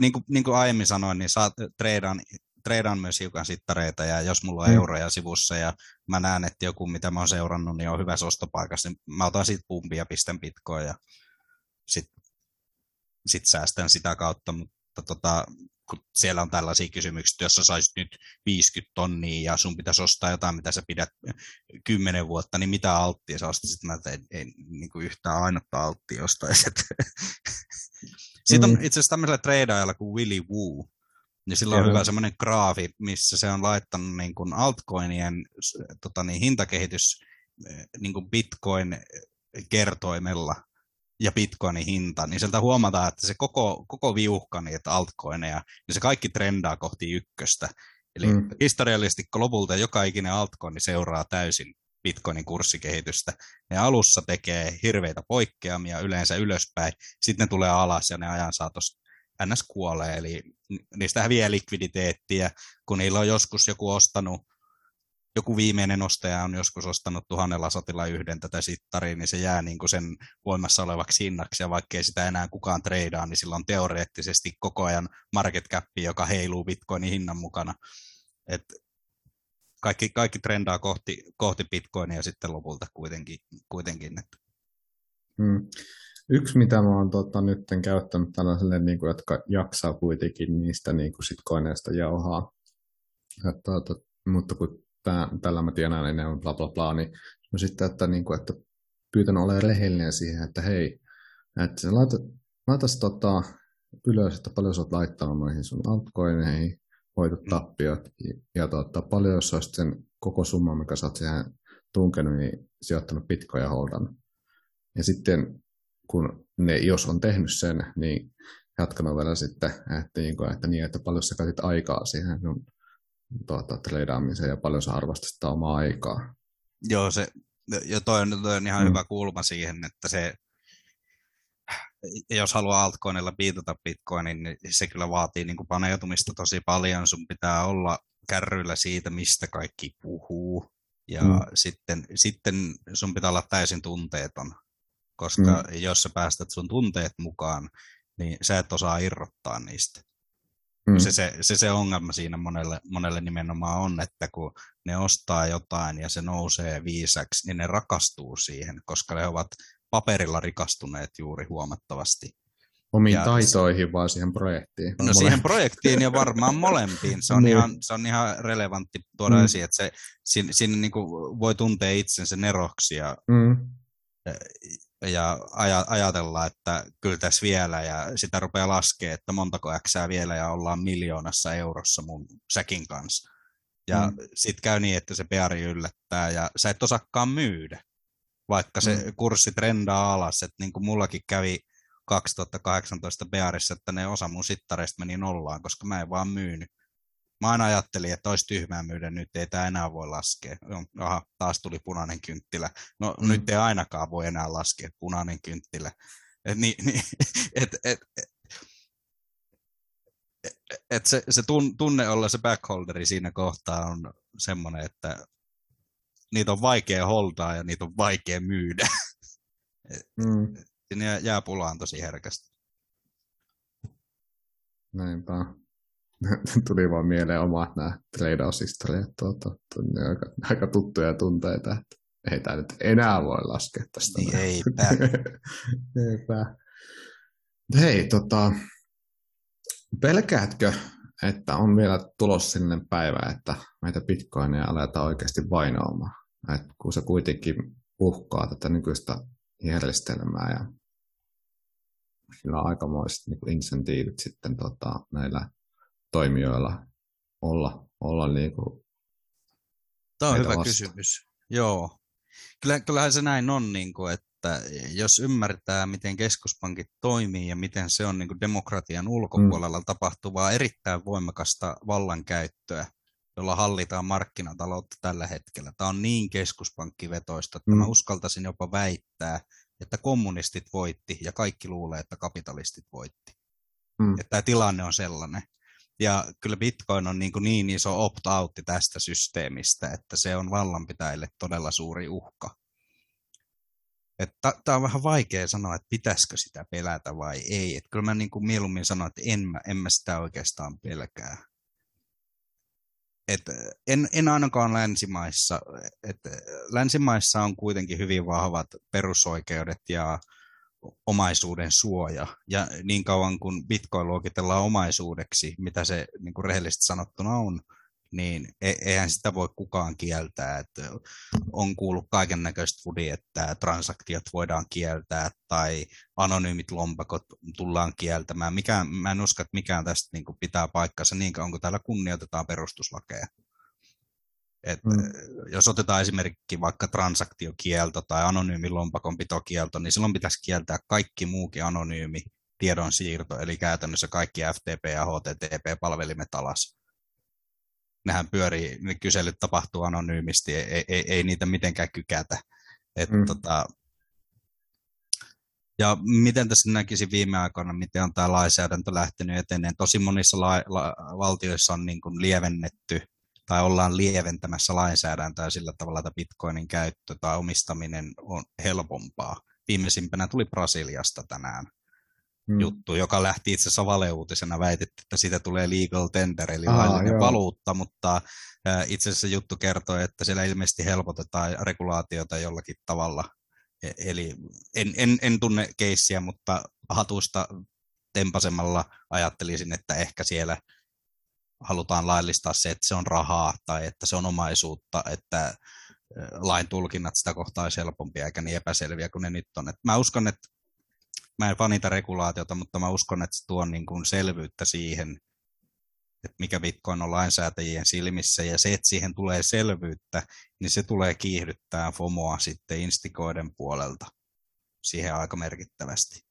niin, kuin, niin kuin aiemmin sanoin, niin saat treidaan treidaan myös hiukan sittareita ja jos mulla on mm. euroja sivussa ja mä näen, että joku mitä mä oon seurannut, niin on hyvässä ostopaikassa, niin mä otan siitä pumpia ja pistän bitcoin ja sitten sit säästän sitä kautta, mutta tota, kun siellä on tällaisia kysymyksiä, että jos sä saisit nyt 50 tonnia ja sun pitäisi ostaa jotain, mitä sä pidät 10 vuotta, niin mitä alttia sä ostaisit? Mä en, en niin kuin yhtään ainutta alttia ostaisi. Sitten on mm. itse asiassa tämmöisellä treidaajalla kuin Willy Woo, niin sillä on Joo. hyvä semmoinen graafi, missä se on laittanut niin kuin altcoinien tota niin, hintakehitys eh, niin kuin bitcoin kertoimella ja bitcoinin hinta, niin sieltä huomataan, että se koko, koko viuhka niitä altcoineja, niin se kaikki trendaa kohti ykköstä. Eli mm. historiallisesti lopulta joka ikinen altcoin seuraa täysin bitcoinin kurssikehitystä. Ne alussa tekee hirveitä poikkeamia yleensä ylöspäin, sitten ne tulee alas ja ne ajan saatossa ns. kuolee, eli niistä häviää likviditeettiä, kun niillä on joskus joku ostanut joku viimeinen ostaja on joskus ostanut tuhannella satilla yhden tätä sittaria, niin se jää niin kuin sen voimassa olevaksi hinnaksi, ja vaikkei sitä enää kukaan treidaa, niin sillä on teoreettisesti koko ajan market cap, joka heiluu bitcoinin hinnan mukana. Et kaikki, kaikki trendaa kohti, kohti bitcoinia sitten lopulta kuitenkin. kuitenkin että. Hmm. Yksi, mitä mä oon tota, nyt käyttänyt tällaiselle, niin kuin, jotka jaksaa kuitenkin niistä niin kuin sitcoineista jauhaa. Että, tota, mutta kun tää, tällä mä tiedän, niin ne on bla bla bla, niin no sitten, että, niin kuin, että pyytän olemaan rehellinen siihen, että hei, että laita, laita tota, ylös, että paljon sä oot laittanut noihin sun altcoineihin, voitot mm. tappiot, ja, ja tota, paljon jos olisit sen koko summa, mikä sä oot siihen tunkenut, niin sijoittanut bitcoin holdannut. Ja sitten kun ne, jos on tehnyt sen, niin jatkanut vielä sitten, että, niin kuin, että, niin, että paljon sä käytit aikaa siihen sun tuota, treidaamiseen ja paljon sä arvostat sitä omaa aikaa. Joo, se, ja toi on, toi on ihan mm. hyvä kulma siihen, että se, jos haluaa altcoinilla biitata bitcoinin, niin se kyllä vaatii niin kuin paneutumista tosi paljon. Sun pitää olla kärryillä siitä, mistä kaikki puhuu. Ja mm. sitten, sitten sun pitää olla täysin tunteeton, koska mm. jos sä päästät sun tunteet mukaan, niin sä et osaa irrottaa niistä. Mm. Se, se, se, se ongelma siinä monelle, monelle nimenomaan on, että kun ne ostaa jotain ja se nousee viisaksi, niin ne rakastuu siihen, koska ne ovat paperilla rikastuneet juuri huomattavasti. Omiin Ja- taitoihin vai siihen projektiin? No siihen projektiin ja varmaan molempiin. Se on, Niin. ihan, se on ihan relevantti tuoda Mm. esiin, että se, siinä, siinä niin kuin voi tuntea itsensä neroksi ja, Mm. Ja aja, ajatella, että kyllä tässä vielä ja sitä rupeaa laskea, että montako äksää vielä ja ollaan miljoonassa eurossa mun säkin kanssa. Ja Mm. mm. sitten käy niin, että se peari yllättää ja sä et osakkaan myydä, vaikka se Mm. kurssi trendaa alas. Että niin kuin mullakin kävi 2018 bearissa, että ne osa mun sittareista meni nollaan, koska mä en vaan myynyt. Mä aina ajattelin, että olisi tyhmää myydä, nyt ei tämä enää voi laskea. Aha, taas tuli punainen kynttilä. No Mm. nyt ei ainakaan voi enää laskea punainen kynttilä. Et, niin, niin, et, et, et, et, se, se tun, tunne olla se backholderi siinä kohtaa on semmoinen, että niitä on vaikea holdaa ja niitä on vaikea myydä. Mm. Jää- jää pulaan tosi herkästi. Näinpä. Tuli vaan mieleen omat nämä treidaushistoriat. Tuota, aika, aika tuttuja tunteita, että ei tämä nyt enää voi laskea tästä. Niin eipä. Eipä. Hei, tota, pelkäätkö, että on vielä tulossa sinne päivä, että meitä bitcoineja aletaan oikeasti vainoamaan? Et kun se kuitenkin uhkaa tätä nykyistä järjestelmää ja sillä on aikamoiset niin insentiivit sitten tota, näillä toimijoilla olla, olla niin kuin, Tämä on hyvä vastaan. kysymys. Joo. Kyllä, kyllähän se näin on, niin kuin, että jos ymmärtää, miten keskuspankit toimii ja miten se on niin kuin demokratian ulkopuolella mm. tapahtuvaa erittäin voimakasta vallankäyttöä, jolla hallitaan markkinataloutta tällä hetkellä. Tämä on niin keskuspankkivetoista, että mm. mä uskaltaisin jopa väittää, että kommunistit voitti ja kaikki luulee, että kapitalistit voitti. Mm. Että tämä tilanne on sellainen. Ja kyllä Bitcoin on niin, kuin niin iso opt-outti tästä systeemistä, että se on vallanpitäjille todella suuri uhka. Tämä on vähän vaikea sanoa, että pitäisikö sitä pelätä vai ei. Että kyllä mä niin kuin mieluummin sanon, että en mä, en mä sitä oikeastaan pelkää. Et en, en ainakaan länsimaissa. Et länsimaissa on kuitenkin hyvin vahvat perusoikeudet ja omaisuuden suoja. Ja niin kauan kun bitcoin luokitellaan omaisuudeksi, mitä se niin kuin rehellisesti sanottuna on, niin e- eihän sitä voi kukaan kieltää. Että on kuullut kaiken näköistä fudi, että transaktiot voidaan kieltää tai anonyymit lompakot tullaan kieltämään. Mikään, mä en usko, että mikään tästä niin kuin pitää paikkansa niin kauan kuin täällä kunnioitetaan perustuslakeja. Et, Mm. mm. Jos otetaan esimerkki vaikka transaktiokielto tai anonyymi lompakon pitokielto, niin silloin pitäisi kieltää kaikki muukin anonyymi tiedonsiirto, eli käytännössä kaikki FTP ja HTTP-palvelimet alas. Nehän pyörii, ne kyselyt tapahtuu anonyymisti, ei, ei, ei niitä mitenkään kykätä. Et, Mm. tota, ja miten tässä näkisi viime aikoina, miten on tämä lainsäädäntö lähtenyt eteneen. Tosi monissa la, la, valtioissa on niin kuin lievennetty tai ollaan lieventämässä lainsäädäntöä sillä tavalla, että bitcoinin käyttö tai omistaminen on helpompaa. Viimeisimpänä tuli Brasiliasta tänään mm, juttu, joka lähti itse asiassa valeuutisena, väitettiin, että siitä tulee legal tender, eli Aa, laillinen joo. valuutta, mutta itse asiassa juttu kertoo, että siellä ilmeisesti helpotetaan regulaatiota jollakin tavalla. E- Eli en, en, en tunne keissiä, mutta hatusta tempasemalla ajattelisin, että ehkä siellä halutaan laillistaa se, että se on rahaa tai että se on omaisuutta, että lain tulkinnat sitä kohtaa olisi helpompia eikä niin epäselviä kuin ne nyt on. Et mä uskon, että mä en fanita regulaatiota, mutta mä uskon, että se tuo niin kuin selvyyttä siihen, että mikä Bitcoin on lainsäätäjien silmissä, ja se, että siihen tulee selvyyttä, niin se tulee kiihdyttää FOMOa sitten instikoiden puolelta siihen aika merkittävästi.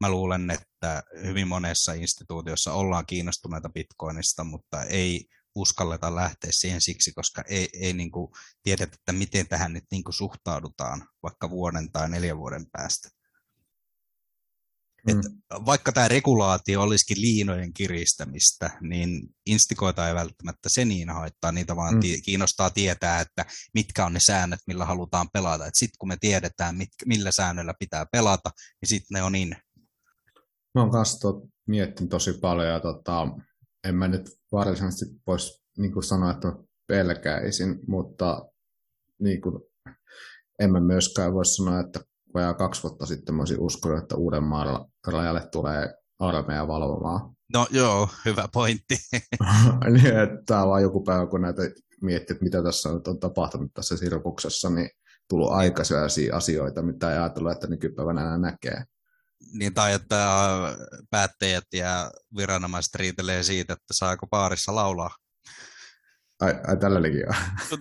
Mä luulen, että hyvin monessa instituutiossa ollaan kiinnostuneita Bitcoinista, mutta ei uskalleta lähteä siihen siksi, koska ei, ei niin kuin tiedetä, että miten tähän nyt niin kuin suhtaudutaan vaikka vuoden tai neljän vuoden päästä. Et vaikka tämä regulaatio olisikin liinojen kiristämistä, niin instikoita ei välttämättä se niin haittaa, niitä vaan Mm. ti- kiinnostaa tietää, että mitkä on ne säännöt, millä halutaan pelata. Sitten kun me tiedetään, mit, millä säännöillä pitää pelata, niin sitten ne on in. Mä oon kanssa tot, miettinyt tosi paljon ja tota, en mä nyt varsinaisesti voisi niin kuin sanoa, että mä pelkäisin, mutta niin kuin, en mä myöskään voi sanoa, että vajaa kaksi vuotta sitten mä olisin uskonut, että Uudenmaan rajalle tulee armeija valvomaan. No joo, hyvä pointti. niin, että tämä on vaan joku päivä, kun näitä miettii, että mitä tässä nyt on tapahtunut tässä sirkuksessa, niin tullut aika asioita, mitä ei ajatellut, että nykypäivänä enää näkee. Niin, tai että päättäjät ja viranomaiset riitelee siitä, että saako baarissa laulaa. Ai, ai tällä likiä.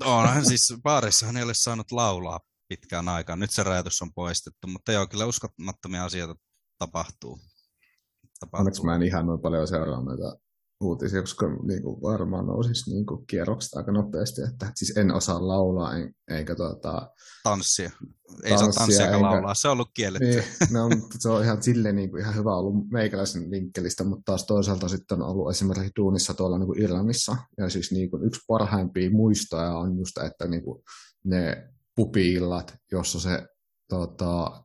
Onhan siis baarissahan ei ole saanut laulaa pitkään aikaan. Nyt se rajoitus on poistettu, mutta joo, kyllä uskomattomia asioita tapahtuu. tapahtuu. Onneksi mä en ihan noin paljon seuraa näitä uutisia, koska niin kuin varmaan nousisi niin kuin kierrokset aika nopeasti. Että, siis en osaa laulaa, en, eikä tuota, tanssia. Ei tanssia, saa tanssia eikä laulaa, se on ollut kielletty. Niin, no, se on ihan silleen niin kuin, ihan hyvä ollut meikäläisen vinkkelistä, mutta taas toisaalta sitten on ollut esimerkiksi duunissa tuolla niin kuin Irlannissa. Ja siis niin kuin, yksi parhaimpia muistoja on just, että niin kuin, ne pupiillat, jossa se tota,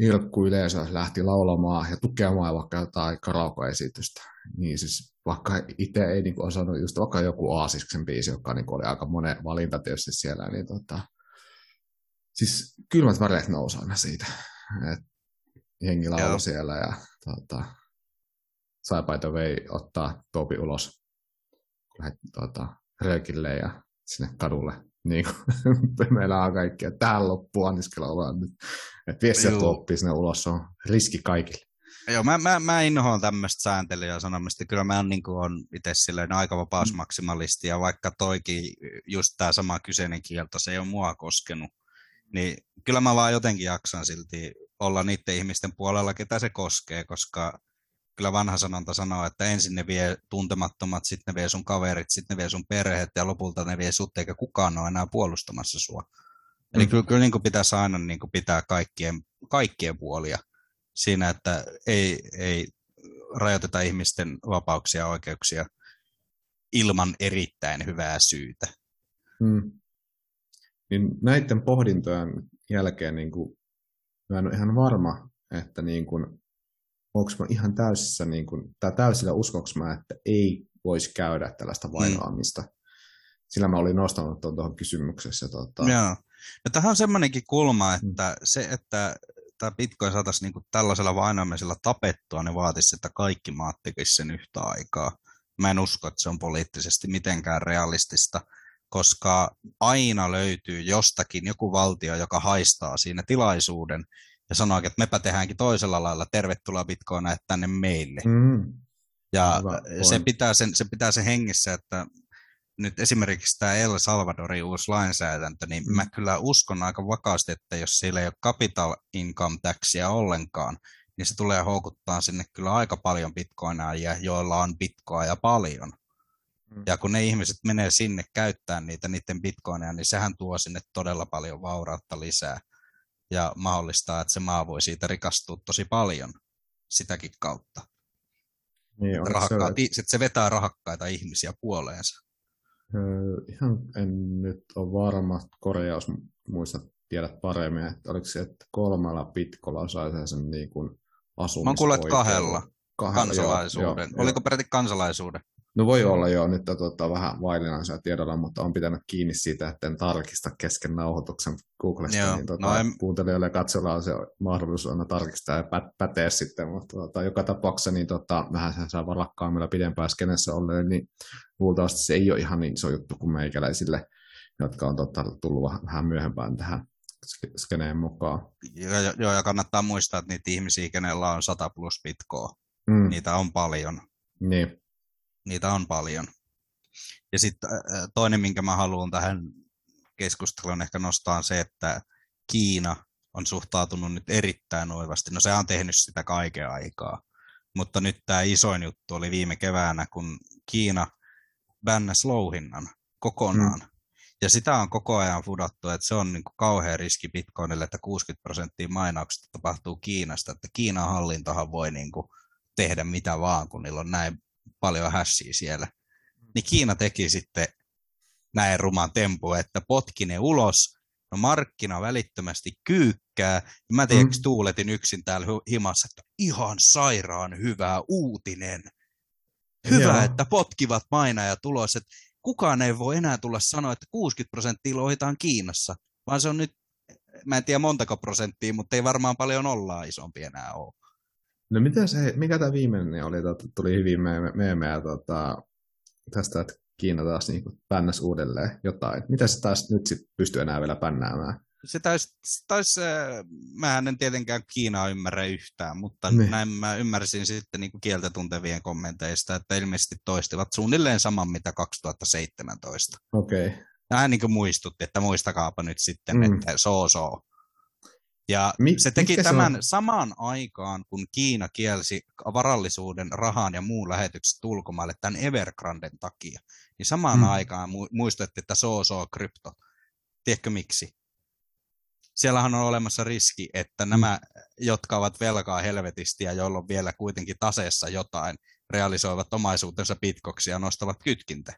Ilkku yleisö lähti laulamaan ja tukemaan vaikka jotain karaoke-esitystä. Niin siis vaikka itse ei niin osannut just vaikka joku Aasisksen biisi, joka niin oli aika monen valinta tietysti siellä, niin tota, siis kylmät väreet nousi aina siitä, että jengi lauloi siellä ja tota, Saipaita vei ottaa Topi ulos lähdet tota, röykille ja sinne kadulle niin kuin, meillä on kaikkea. Tähän loppuun anniskella nyt. Että vie sieltä oppii sinne ulos, se on riski kaikille. Joo, mä, mä, mä inhoan tämmöistä sääntelyä sanomista. Kyllä mä niin on itse silleen aika vapausmaksimalisti, ja vaikka toikin, just tämä sama kyseinen kielto, se ei ole mua koskenut, niin kyllä mä vaan jotenkin jaksan silti olla niiden ihmisten puolella, ketä se koskee, koska kyllä vanha sanonta sanoo, että ensin ne vie tuntemattomat, sitten ne vie sun kaverit, sitten ne vie sun perheet ja lopulta ne vie sut, eikä kukaan ole enää puolustamassa sua. Eli mm. kyllä, kyllä niin kuin pitäisi aina niin kuin pitää kaikkien, kaikkien puolia siinä, että ei, ei rajoiteta ihmisten vapauksia ja oikeuksia ilman erittäin hyvää syytä. Mm. Niin näiden pohdintojen jälkeen niin kuin, mä en ole ihan varma, että niin kuin, onko mä ihan täysissä, niin kuin, tai täysillä uskoks mä, että ei voisi käydä tällaista mm. vainoamista. Mm. Sillä mä olin nostanut tuon tuohon kysymyksessä. Tota... Joo. No, tähän on semmoinenkin kulma, mm. että mm. se, että tämä Bitcoin saataisiin niin tällaisella vainoamisella tapettua, niin vaatisi, että kaikki maat tekisivät sen yhtä aikaa. Mä en usko, että se on poliittisesti mitenkään realistista, koska aina löytyy jostakin joku valtio, joka haistaa siinä tilaisuuden ja sanoo, että mepä tehdäänkin toisella lailla, tervetuloa Bitcoina tänne meille. Mm. Ja se pitää, sen, se pitää sen hengissä, että nyt esimerkiksi tämä El Salvadorin uusi lainsäädäntö, niin mm. mä kyllä uskon aika vakaasti, että jos siellä ei ole capital income taxia ollenkaan, niin se tulee houkuttaa sinne kyllä aika paljon bitcoinaajia, joilla on bitcoa ja paljon. Mm. Ja kun ne ihmiset menee sinne käyttämään niitä niiden bitcoineja, niin sehän tuo sinne todella paljon vaurautta lisää ja mahdollistaa, että se maa voi siitä rikastua tosi paljon sitäkin kautta. Niin, Rahakkaat, se, että se vetää rahakkaita ihmisiä puoleensa. Öö, ihan en nyt ole varma, korjaus muista tiedät paremmin, että oliko se, että kolmella pitkolla sai sen niin kuin asumisoikeuden. Mä kuullut kahdella, kahdella kansalaisuuden. Joo, Oliko joo. peräti kansalaisuuden? No voi olla joo, nyt tota, vähän vaillinaisia tiedolla, mutta on pitänyt kiinni siitä, että en tarkista kesken nauhoituksen Googlesta, joo, niin tota, no en... kuuntelijoille ja katsojilla on se mahdollisuus aina tarkistaa ja pät- päteä sitten, mutta tota, joka tapauksessa niin tota, vähän sen saa varakkaammilla pidempään skenessä olleen, niin luultavasti se ei ole ihan niin iso juttu kuin meikäläisille, jotka on tota, tullut vähän myöhempään tähän skeneen mukaan. Joo, joo, ja kannattaa muistaa, että niitä ihmisiä, kenellä on 100 plus bitkoa, mm. niitä on paljon. Niin niitä on paljon. Ja sitten toinen, minkä mä haluan tähän keskusteluun ehkä nostaa on se, että Kiina on suhtautunut nyt erittäin oivasti. No se on tehnyt sitä kaiken aikaa. Mutta nyt tämä isoin juttu oli viime keväänä, kun Kiina bännäsi louhinnan kokonaan. Mm. Ja sitä on koko ajan fudattu, että se on niin kuin kauhea riski Bitcoinille, että 60 prosenttia mainauksista tapahtuu Kiinasta. Että Kiinan hallintohan voi niin kuin tehdä mitä vaan, kun niillä on näin paljon hässiä siellä. Niin Kiina teki sitten näin ruman tempu, että potki ne ulos, no markkina välittömästi kyykkää, ja mä tiedän, mm. tuuletin yksin täällä himassa, että ihan sairaan hyvä uutinen. Hyvä, Joo. että potkivat ja tulos, että kukaan ei voi enää tulla sanoa, että 60 prosenttia lohitaan Kiinassa, vaan se on nyt mä en tiedä montako prosenttia, mutta ei varmaan paljon ollaan isompi enää ole. No mitä se, mikä tämä viimeinen oli, tota, tuli hyvin meemejä tota, tästä, että Kiina taas niin pännäs uudelleen jotain. Mitä se taas nyt sit pystyy enää vielä pännäämään? Se taisi, tais, äh, mä en tietenkään Kiinaa ymmärrä yhtään, mutta Niin. näin mä ymmärsin sitten niin kuin kieltä tuntevien kommenteista, että ilmeisesti toistivat suunnilleen saman mitä 2017. Okei. Okay. Vähän niin kuin muistutti, että muistakaapa nyt sitten, Mm. että so so. Ja Mi- se teki se tämän on? samaan aikaan, kun Kiina kielsi varallisuuden, rahan ja muun lähetykset ulkomaille tämän Evergranden takia. Niin samaan Mm. aikaan mu- muistettiin, että so so krypto. Tiedätkö miksi? Siellähän on olemassa riski, että nämä, jotka ovat velkaa helvetisti ja joilla on vielä kuitenkin taseessa jotain, realisoivat omaisuutensa bitkoksi ja nostavat kytkintä.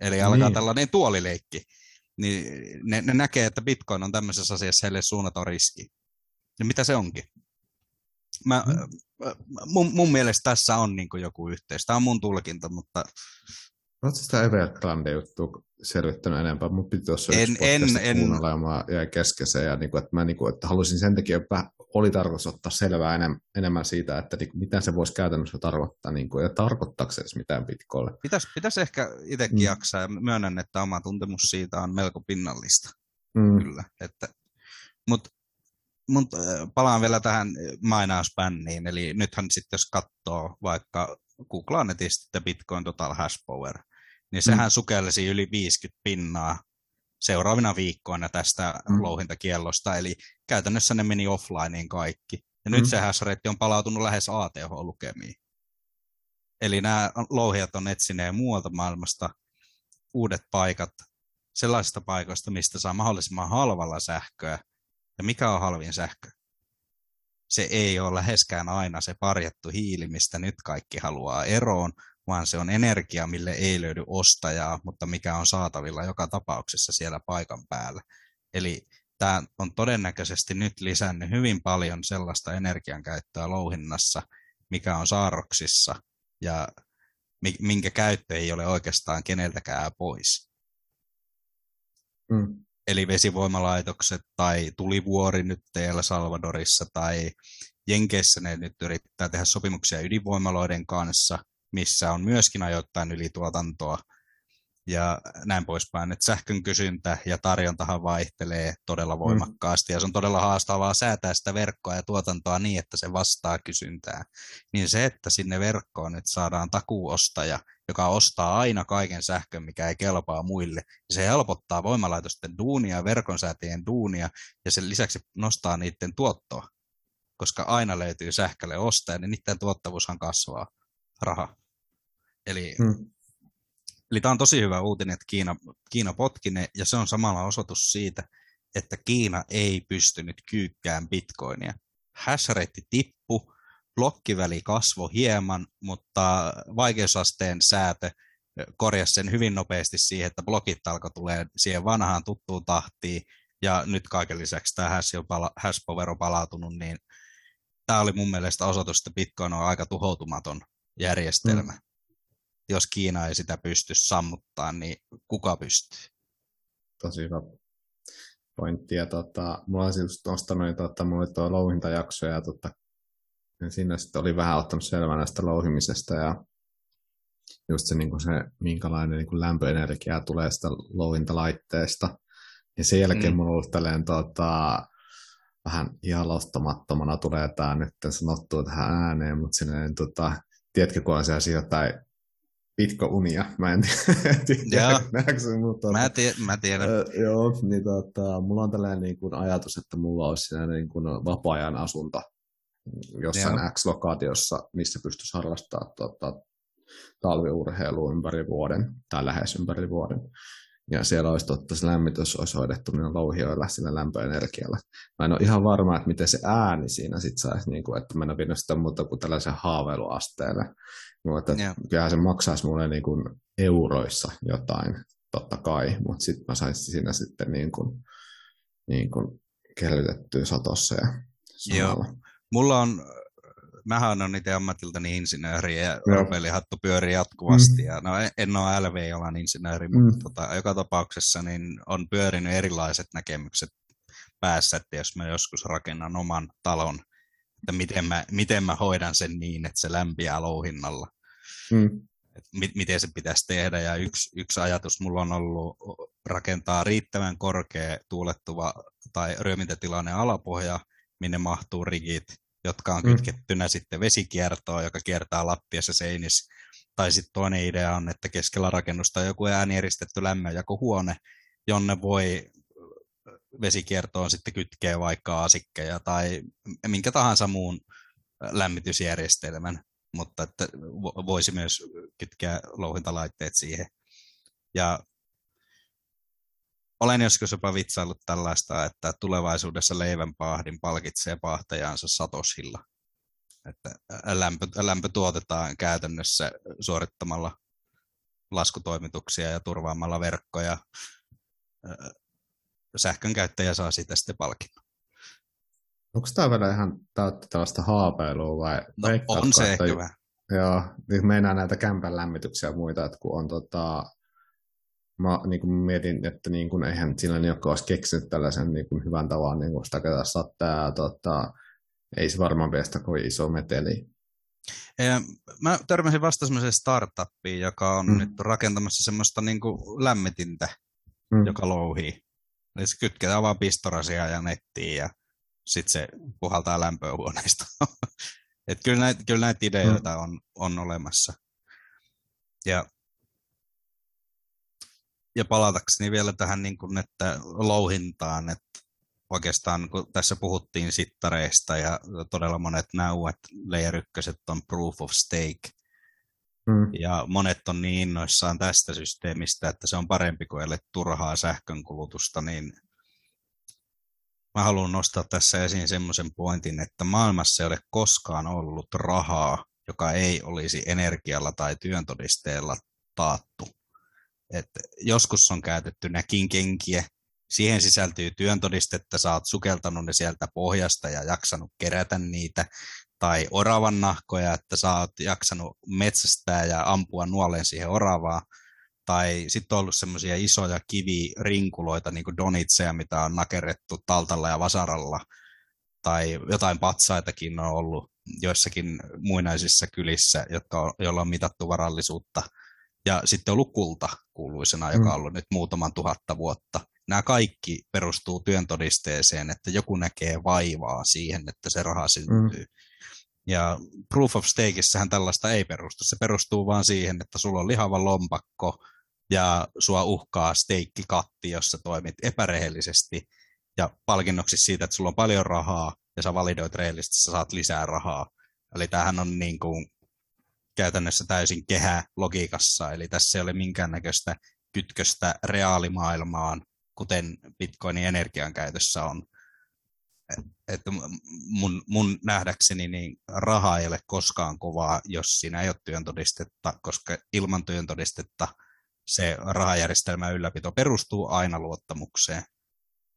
Eli alkaa Niin. tällainen tuolileikki. Niin ne, ne näkee, että bitcoin on tämmöisessä asiassa heille suunnaton riski. Ja mitä se onkin? Mä, Mm. mun, mun mielestä tässä on niin joku yhteys. Tämä on mun tulkinta, mutta Oletko sitä Evergrande juttua selvittänyt enempää? Mun piti tuossa En- yksi en- en- kuunnella ja mä jäin kesken se, ja niin kuin, että mä niin kuin, että halusin sen takia, että oli tarkoitus ottaa selvää enemmän, enemmän siitä, että niin, mitä se voisi käytännössä tarkoittaa, niin kuin, ja tarkoittaako se edes mitään bitcoille. pitäisi pitäis ehkä itsekin Mm. mm. jaksaa. Ja myönnän, että oma tuntemus siitä on melko pinnallista. Mm. Kyllä. Että, mutta mut, äh, palaan vielä tähän mainausbänniin. Eli nythän sitten jos katsoo vaikka googlaa netistä Bitcoin Total Hash Power, niin sehän mm. sukelsi yli 50 pinnaa seuraavina viikkoina tästä Mm. mm. louhintakiellosta. Eli käytännössä ne meni offlineen kaikki. Ja nyt Mm. se hash on palautunut lähes ATH-lukemiin. Eli nämä louhijat on etsineet muualta maailmasta uudet paikat sellaisista paikoista, mistä saa mahdollisimman halvalla sähköä. Ja mikä on halvin sähkö? Se ei ole läheskään aina se parjattu hiili, mistä nyt kaikki haluaa eroon, vaan se on energia, mille ei löydy ostajaa, mutta mikä on saatavilla joka tapauksessa siellä paikan päällä. Eli tämä on todennäköisesti nyt lisännyt hyvin paljon sellaista energiankäyttöä louhinnassa, mikä on saarroksissa ja mi- minkä käyttö ei ole oikeastaan keneltäkään pois. Mm. Eli vesivoimalaitokset tai tulivuori nyt El Salvadorissa tai Jenkeissä ne nyt yrittää tehdä sopimuksia ydinvoimaloiden kanssa, missä on myöskin ajoittain ylituotantoa ja näin poispäin. Et sähkön kysyntä ja tarjontahan vaihtelee todella voimakkaasti ja se on todella haastavaa säätää sitä verkkoa ja tuotantoa niin, että se vastaa kysyntää. Niin se, että sinne verkkoon nyt saadaan takuuostaja, joka ostaa aina kaiken sähkön, mikä ei kelpaa muille, ja se helpottaa voimalaitosten duunia, verkonsäätäjien duunia ja sen lisäksi nostaa niiden tuottoa, koska aina löytyy sähkölle ostaja, niin niiden tuottavuushan kasvaa. Raha. Eli Mm. Eli tämä on tosi hyvä uutinen, että Kiina, Kiina potki ne, ja se on samalla osoitus siitä, että Kiina ei pystynyt kyykkään bitcoinia. Hashrate tippu, blokkiväli kasvoi hieman, mutta vaikeusasteen säätö korjasi sen hyvin nopeasti siihen, että blokit alkoi tulee siihen vanhaan tuttuun tahtiin, ja nyt kaiken lisäksi tämä hash, pala- hash power on palautunut, niin tämä oli mun mielestä osoitus, että Bitcoin on aika tuhoutumaton järjestelmä. Mm. Jos Kiina ei sitä pysty sammuttaa, niin kuka pystyy? Tosi hyvä pointti. Ja tota, mulla olisi just nostanut, niin tota, mulla oli tuo louhintajakso ja tota, ja siinä sitten oli vähän ottanut selvää näistä louhimisesta ja just se, niin kuin se minkälainen niin kuin lämpöenergia tulee sitä louhintalaitteesta. Ja sen jälkeen mm. mulla on ollut tälleen tota, vähän jalostamattomana tulee tämä nyt sanottua tähän ääneen, mutta silleen, tota, tiedätkö, kun on sellaisia jotain pitko-unia, mä en tiedä, se, mutta Mä, tie, mä tiedän. Ö, joo, niin tota, mulla on tällainen niin kuin ajatus, että mulla olisi siinä niin kuin vapaa-ajan asunto jossain Joo. X-lokaatiossa, missä pystyisi harrastamaan tota, talviurheilua ympäri vuoden tai lähes ympäri vuoden. Ja siellä olisi totta, se lämmitys olisi hoidettu niillä louhioilla sillä lämpöenergialla. Mä en ole ihan varma, että miten se ääni siinä sitten saisi, niin kuin, että mä en ole sitä muuta kuin tällaisen haaveiluasteelle. Mutta Joo. kyllähän se maksaisi mulle niin kuin euroissa jotain, totta kai, mutta sitten mä saisin siinä sitten niin kuin, niin kuin kellytettyä satossa ja samalla. Mulla on, mähän on itse ammatiltani insinööri ja Joo. ropelihattu pyörii jatkuvasti. Ja, no en- en ole LV-alan insinööri, Mm. mutta tota, joka tapauksessa niin on pyörinyt erilaiset näkemykset päässä, että jos mä joskus rakennan oman talon, että miten mä, miten mä hoidan sen niin, että se lämpiää louhinnalla. Mm. Et mi- miten se pitäisi tehdä. Ja yksi, yksi ajatus mulla on ollut rakentaa riittävän korkea tuulettuva tai ryömintätilainen alapohja, minne mahtuu rigit, jotka on mm. kytkettynä sitten vesikiertoon, joka kiertää lattiassa seinissä. Tai sitten toinen idea on, että keskellä rakennusta on joku äänieristetty lämmönjakohuone, jonne voi vesikiertoon sitten kytkee vaikka asikkeja tai minkä tahansa muun lämmitysjärjestelmän, mutta että voisi myös kytkeä louhintalaitteet siihen. Ja olen joskus jopa vitsaillut tällaista, että tulevaisuudessa leivänpahdin palkitsee pahtajansa satosilla. Että lämpö, lämpö tuotetaan käytännössä suorittamalla laskutoimituksia ja turvaamalla verkkoja sähkön käyttäjä saa siitä sitten palkinnon. Onko tämä vielä ihan täyttä tällaista haapeilua vai? No, on se että, ehkä vähän. Joo, niin meinaa näitä kämpän lämmityksiä ja muita, että kun on tota, mä niin kuin mietin, että niin kuin, eihän sillä joka olisi keksinyt tällaisen niin kuin hyvän tavan niin kuin sitä ketä sattaa, tota, ei se varmaan pestä kovin iso meteli. Mä törmäsin vasta semmoiseen startuppiin, joka on mm. nyt rakentamassa semmoista niin kuin lämmitintä, mm. joka louhii. Eli se kytketään vaan pistorasia ja nettiin ja sitten se puhaltaa lämpöä huoneesta. Et kyllä, näitä, kyllä näitä ideoita mm. on, on olemassa. Ja, ja palatakseni vielä tähän niin kuin, että louhintaan, että oikeastaan kun tässä puhuttiin sittareista ja todella monet näuet layer 1 on proof of stake, Mm. Ja monet on niin innoissaan tästä systeemistä, että se on parempi kuin ellei turhaa sähkönkulutusta, niin mä haluan nostaa tässä esiin semmoisen pointin, että maailmassa ei ole koskaan ollut rahaa, joka ei olisi energialla tai työntodisteella taattu. Et joskus on käytetty näkin kenkiä, siihen sisältyy työntodistetta, sä oot sukeltanut ne sieltä pohjasta ja jaksanut kerätä niitä, tai oravan nahkoja, että sä oot jaksanut metsästää ja ampua nuoleen siihen oravaa, tai sitten on ollut semmoisia isoja kivirinkuloita, niin kuin donitseja, mitä on nakerrettu taltalla ja vasaralla, tai jotain patsaitakin on ollut joissakin muinaisissa kylissä, jotka on, joilla on mitattu varallisuutta. Ja sitten on ollut kulta kuuluisena, joka on ollut nyt muutaman tuhatta vuotta. Nämä kaikki perustuu työntodisteeseen, että joku näkee vaivaa siihen, että se raha syntyy. Mm. Ja proof of stakeissähän tällaista ei perustu. Se perustuu vaan siihen, että sulla on lihava lompakko ja sua uhkaa steikkikatti, jossa toimit epärehellisesti ja palkinnoksi siitä, että sulla on paljon rahaa ja sä validoit rehellisesti, sä saat lisää rahaa. Eli tämähän on niin kuin käytännössä täysin kehä logiikassa, eli tässä ei ole minkäännäköistä kytköstä reaalimaailmaan, kuten Bitcoinin energiankäytössä on että mun, mun nähdäkseni niin raha ei ole koskaan kovaa, jos siinä ei ole työntodistetta, koska ilman työntodistetta se rahajärjestelmän ylläpito perustuu aina luottamukseen.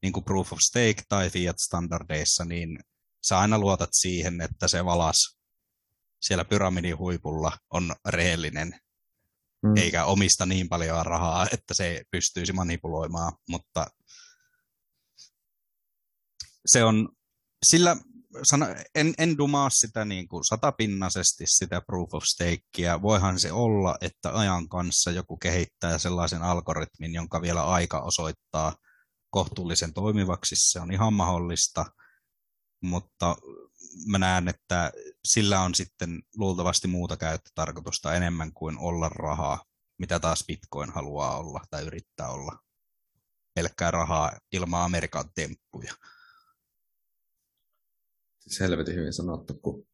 Niin kuin proof of stake tai fiat-standardeissa, niin sä aina luotat siihen, että se valas siellä pyramidin huipulla on rehellinen, mm. eikä omista niin paljon rahaa, että se pystyisi manipuloimaan, mutta se on, sillä sano, en, en dumaa sitä niin kuin satapinnaisesti sitä proof of stakea. Voihan se olla, että ajan kanssa joku kehittää sellaisen algoritmin, jonka vielä aika osoittaa kohtuullisen toimivaksi. Se on ihan mahdollista, mutta mä näen, että sillä on sitten luultavasti muuta käyttötarkoitusta enemmän kuin olla rahaa, mitä taas Bitcoin haluaa olla tai yrittää olla. Pelkkää rahaa ilman Amerikan temppuja siis helvetin hyvin sanottu, kun,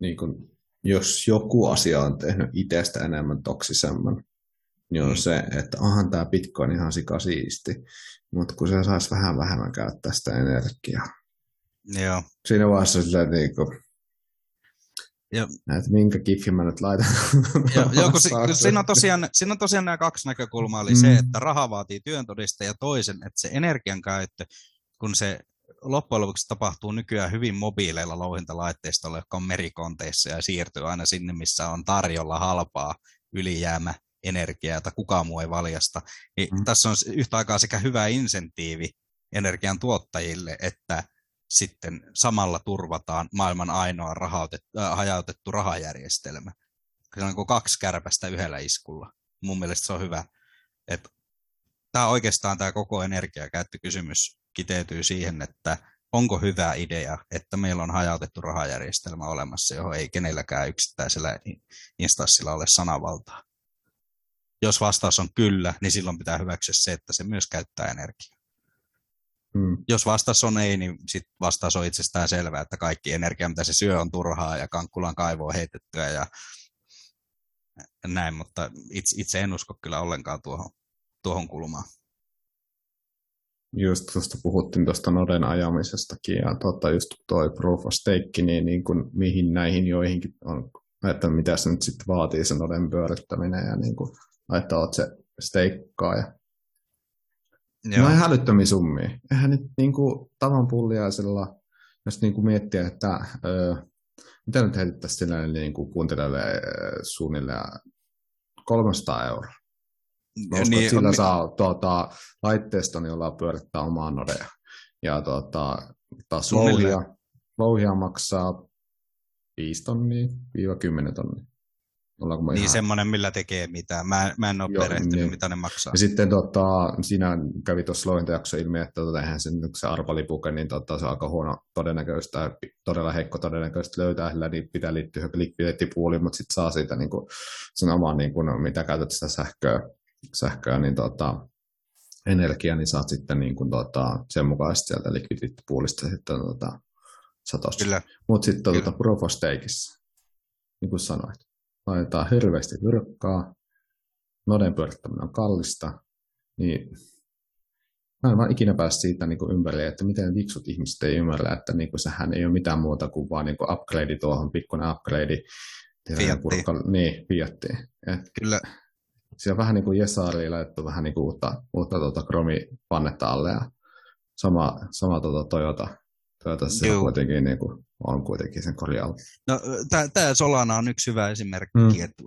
niin kun jos joku asia on tehnyt itsestä enemmän toksisemman, niin on mm. se, että onhan tämä Bitcoin ihan sikasiisti, mutta kun se saisi vähän vähemmän käyttää sitä energiaa. Joo. Siinä vaiheessa silleen niin kuin, ja. Näet, minkä kifin mä nyt laitan. Ja, joo, kun, si, kun siinä, on tosiaan, siinä on tosiaan nämä kaksi näkökulmaa, eli mm. se, että raha vaatii työntodista ja toisen, että se energian käyttö, kun se loppujen lopuksi tapahtuu nykyään hyvin mobiileilla louhintalaitteistoilla, jotka on merikonteissa ja siirtyy aina sinne, missä on tarjolla halpaa ylijäämä energiaa, jota kukaan muu ei valjasta. Niin mm. Tässä on yhtä aikaa sekä hyvä insentiivi energian tuottajille, että sitten samalla turvataan maailman ainoa rahautettu, äh, hajautettu rahajärjestelmä. Se on niin kaksi kärpästä yhdellä iskulla. Mun mielestä se on hyvä. Että tämä oikeastaan tämä koko energiakäyttökysymys kiteytyy siihen, että onko hyvä idea, että meillä on hajautettu rahajärjestelmä olemassa, johon ei kenelläkään yksittäisellä instanssilla ole sanavaltaa. Jos vastaus on kyllä, niin silloin pitää hyväksyä se, että se myös käyttää energiaa. Hmm. Jos vastaus on ei, niin sit vastaus on itsestään selvää, että kaikki energia, mitä se syö, on turhaa ja kankkulan kaivoa heitettyä ja näin, mutta itse, itse en usko kyllä ollenkaan tuohon, tuohon kulmaan just tuosta puhuttiin tuosta noden ajamisestakin ja tota, just toi proof of stake, niin, niin kuin, mihin näihin joihinkin on, että mitä se nyt sitten vaatii se noden pyörittäminen ja niin kuin, että oot se steikkaa ja Joo. No hälyttömiä summia. Eihän nyt niin kuin, tavan pulliaisella, jos niin kuin miettiä, että öö, mitä nyt heitettäisiin niin kuin kuuntelijalle suunnilleen 300 euroa. Koska niin, sillä on... saa tuota, laitteiston, jolla pyörittää omaa nodea. Ja tuota, taas louhia, louhia maksaa 5 tonnia, 10 tonnia. niin ihan... semmoinen, millä tekee mitään. Mä, mä en ole Joo, perehtynyt, niin. mitä ne maksaa. Ja sitten tota, siinä kävi tuossa louhintajakso ilmi, että tota, eihän se, se arvalipuke, niin tota, se on aika huono todennäköistä, todella heikko todennäköistä löytää, sillä niin pitää liittyä likviditeettipuoliin, mutta sitten saa siitä niin kuin, sen oman, niin kuin, mitä käytät sitä sähköä sähköä, niin tota, energia, niin saat sitten niin kuin, tota, sen mukaisesti sieltä liquidity-poolista sitten tota, satosta. Mutta sitten tota, proof of stakeissa, niin kuin sanoit, laitetaan hirveästi virkkaa, noden pyörittäminen on kallista, niin mä en vaan ikinä pääse siitä niin kuin ympäri, että miten viksut ihmiset ei ymmärrä, että niin kuin, sehän ei ole mitään muuta kuin vaan niin kuin upgrade tuohon, pikkuinen upgrade. Fiattiin. Niin, fiattiin. Kyllä, siellä vähän niin kuin Jesari laitettu vähän niin kuin uutta, uutta tuota Chrome-pannetta alle ja sama, sama tuota Toyota. Toyota se kuitenkin, niin kuin, on kuitenkin sen korjaava. No, tämä Solana on yksi hyvä esimerkki. Mm. Että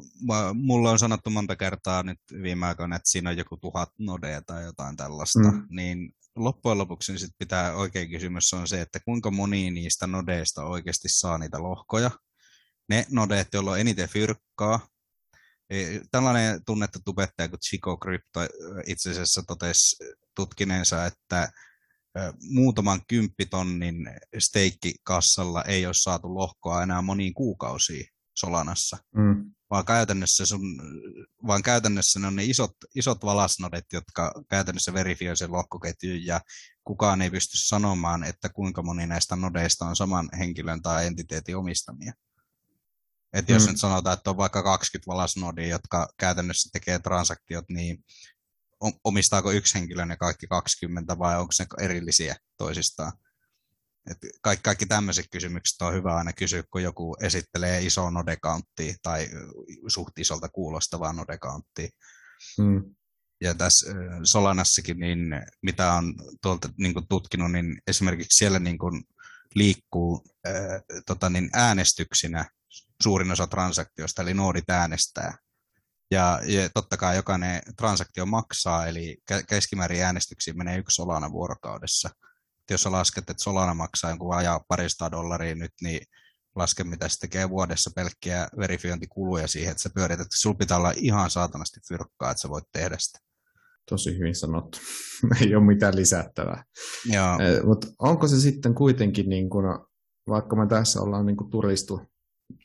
mulla on sanottu monta kertaa nyt viime aikoina, että siinä on joku tuhat nodea tai jotain tällaista. Mm. Niin loppujen lopuksi niin sit pitää oikein kysymys on se, että kuinka moni niistä nodeista oikeasti saa niitä lohkoja. Ne nodeet, joilla on eniten fyrkkaa, Tällainen tunnettu tubettaja kuin Chico Crypto itse asiassa totesi tutkineensa, että muutaman kymppitonnin steikkikassalla ei ole saatu lohkoa enää moniin kuukausiin Solanassa. Mm. Vaan käytännössä, sun, vaan käytännössä ne on ne isot, isot valasnodet, jotka käytännössä verifioi sen lohkoketjun ja kukaan ei pysty sanomaan, että kuinka moni näistä nodeista on saman henkilön tai entiteetin omistamia. Että jos mm. nyt sanotaan, että on vaikka 20 valasnodia, jotka käytännössä tekee transaktiot, niin omistaako yksi henkilö ne kaikki 20 vai onko ne erillisiä toisistaan? Et kaikki, kaikki tämmöiset kysymykset on hyvä aina kysyä, kun joku esittelee iso nodekaunttia tai suht isolta kuulostavaa nodekaunttia. Mm. Ja tässä Solanassakin, niin mitä on tuolta niin kuin tutkinut, niin esimerkiksi siellä niin kuin liikkuu ää, tota, niin äänestyksinä suurin osa transaktiosta, eli noodit äänestää. Ja, ja totta kai jokainen transaktio maksaa, eli keskimäärin äänestyksiin menee yksi Solana vuorokaudessa. Et jos sä lasket, että Solana maksaa jonkun ajaa parista dollaria nyt, niin laske, mitä se tekee vuodessa pelkkiä verifiointikuluja siihen, että sä pyörität. Sulla pitää olla ihan saatanasti fyrkkaa, että sä voit tehdä sitä. Tosi hyvin sanottu. Ei ole mitään lisättävää. Joo. Eh, Mutta onko se sitten kuitenkin, niin kun, vaikka me tässä ollaan niin kuin turistu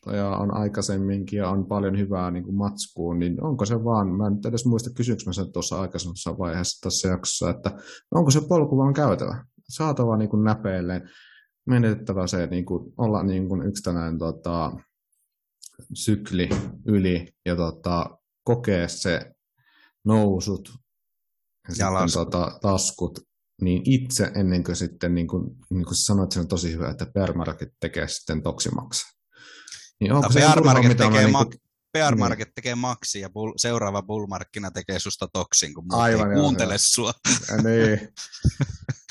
ja on aikaisemminkin ja on paljon hyvää niin kuin matskuun, niin onko se vaan, mä en edes muista kysynkö mä sen tuossa aikaisemmassa vaiheessa tässä jaksossa, että onko se polku vaan käytävä, saatava niin kuin näpeilleen, menetettävä se niin kuin, olla niin kuin yksi tällainen tota, sykli yli ja tota, kokea se nousut ja sitten tota, taskut niin itse ennen kuin sitten, niin kuin, niin kuin sanoit, se on tosi hyvä, että Permarket tekee sitten toksimaksa. Niin onko no, se Market, tekee, niin kuin... PR Market niin. tekee maksi ja bull, seuraava bullmarkkina tekee susta toksin, kun Aivan, ei kuuntele sua. niin.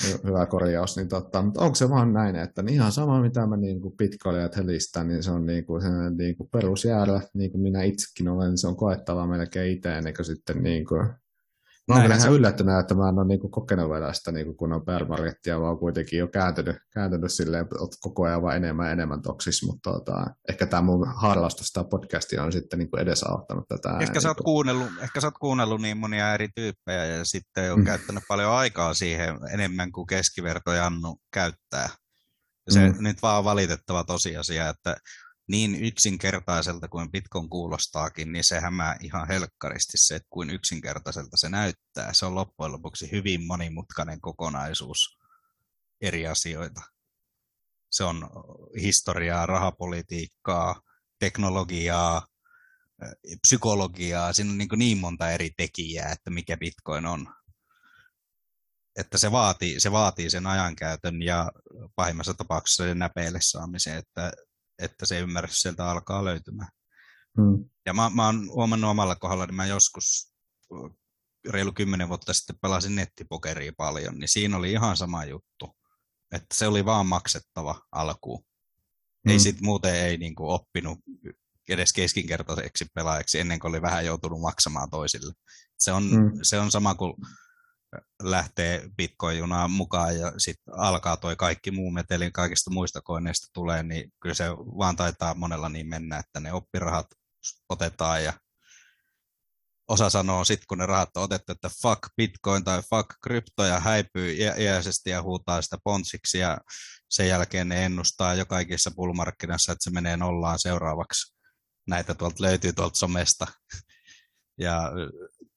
Hyvä korjaus. Niin totta. Mutta onko se vaan näin, että niin ihan sama mitä mä niin kuin pitkoilijat helistän, niin se on niin kuin, niin kuin perusjäällä, niin kuin minä itsekin olen, niin se on koettava melkein itse, ennen kuin sitten niin kuin Mä oon se- yllättynyt, että mä en ole niinku kokenut vielä sitä niinku kunnon permarkettia, vaan kuitenkin jo kääntynyt, kääntynyt silleen, että koko ajan vaan enemmän ja enemmän toksis, mutta tota, ehkä tämä mun harrastus tämä podcasti on sitten niinku edesauttanut tätä. Ehkä sä, oot niinku- kuunnellut, ehkä sä oot kuunnellut niin monia eri tyyppejä ja sitten on Mm. käyttänyt paljon aikaa siihen enemmän kuin keskiverto Jannu käyttää. Se mm. nyt vaan on valitettava tosiasia, että niin yksinkertaiselta kuin Bitcoin kuulostaakin, niin se hämää ihan helkkaristi se, että kuin yksinkertaiselta se näyttää. Se on loppujen lopuksi hyvin monimutkainen kokonaisuus eri asioita. Se on historiaa, rahapolitiikkaa, teknologiaa, eh, psykologiaa. Siinä on niin, niin monta eri tekijää, että mikä Bitcoin on. Että se vaatii, se vaatii sen ajankäytön ja pahimmassa tapauksessa sen näpeille saamisen, että, että se ymmärrys sieltä alkaa löytymään. Mm. Ja mä, mä oon huomannut omalla kohdalla, että mä joskus reilu kymmenen vuotta sitten pelasin nettipokeria paljon, niin siinä oli ihan sama juttu. Että se oli vaan maksettava alkuun. Ei Mm. sit muuten ei niinku oppinut edes keskinkertaiseksi pelaajaksi ennen kuin oli vähän joutunut maksamaan toisille. Se on, Mm. mm. se on sama kuin lähtee Bitcoin-junaan mukaan ja sitten alkaa toi kaikki muu meteli kaikista muista koineista tulee, niin kyllä se vaan taitaa monella niin mennä, että ne oppirahat otetaan ja osa sanoo sitten, kun ne rahat on otettu, että fuck Bitcoin tai fuck krypto ja häipyy iä- iäisesti ja huutaa sitä ponsiksi ja sen jälkeen ne ennustaa jo kaikissa bullmarkkinassa, että se menee nollaan seuraavaksi. Näitä tuolta löytyy tuolta somesta. Ja,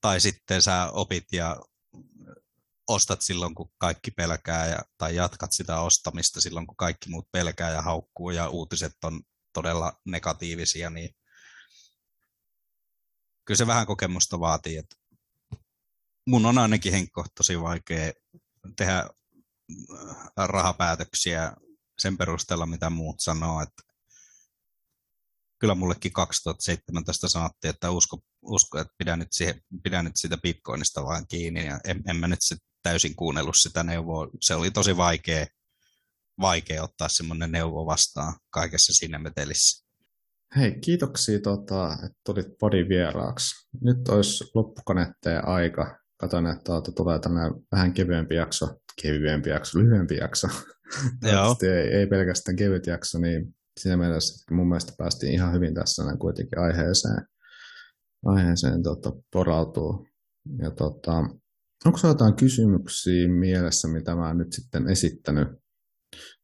tai sitten sä opit ja ostat silloin, kun kaikki pelkää, ja, tai jatkat sitä ostamista silloin, kun kaikki muut pelkää ja haukkuu, ja uutiset on todella negatiivisia, niin kyllä se vähän kokemusta vaatii. Että mun on ainakin Henkko tosi vaikea tehdä äh, rahapäätöksiä sen perusteella, mitä muut sanoo. Että kyllä mullekin 2017 sanottiin, että usko, usko että pidä nyt, siihen, pidä nyt siitä bitcoinista vaan kiinni. Ja en, en mä nyt sit täysin kuunnellut sitä neuvoa. Se oli tosi vaikea, vaikea ottaa semmoinen neuvo vastaan kaikessa siinä metelissä. Hei, kiitoksia, tota, että tulit podin vieraaksi. Nyt olisi loppukonetteen aika. Katon, että tuota, tulee tämmöinen vähän kevyempi jakso, kevyempi jakso, lyhyempi jakso. Toivottavasti ei, ei pelkästään kevyt jakso, niin siinä mielessä mun mielestä päästiin ihan hyvin tässä näin kuitenkin aiheeseen, aiheeseen tota, porautuu. Ja tota, onko sinulla jotain kysymyksiä mielessä, mitä mä nyt sitten esittänyt,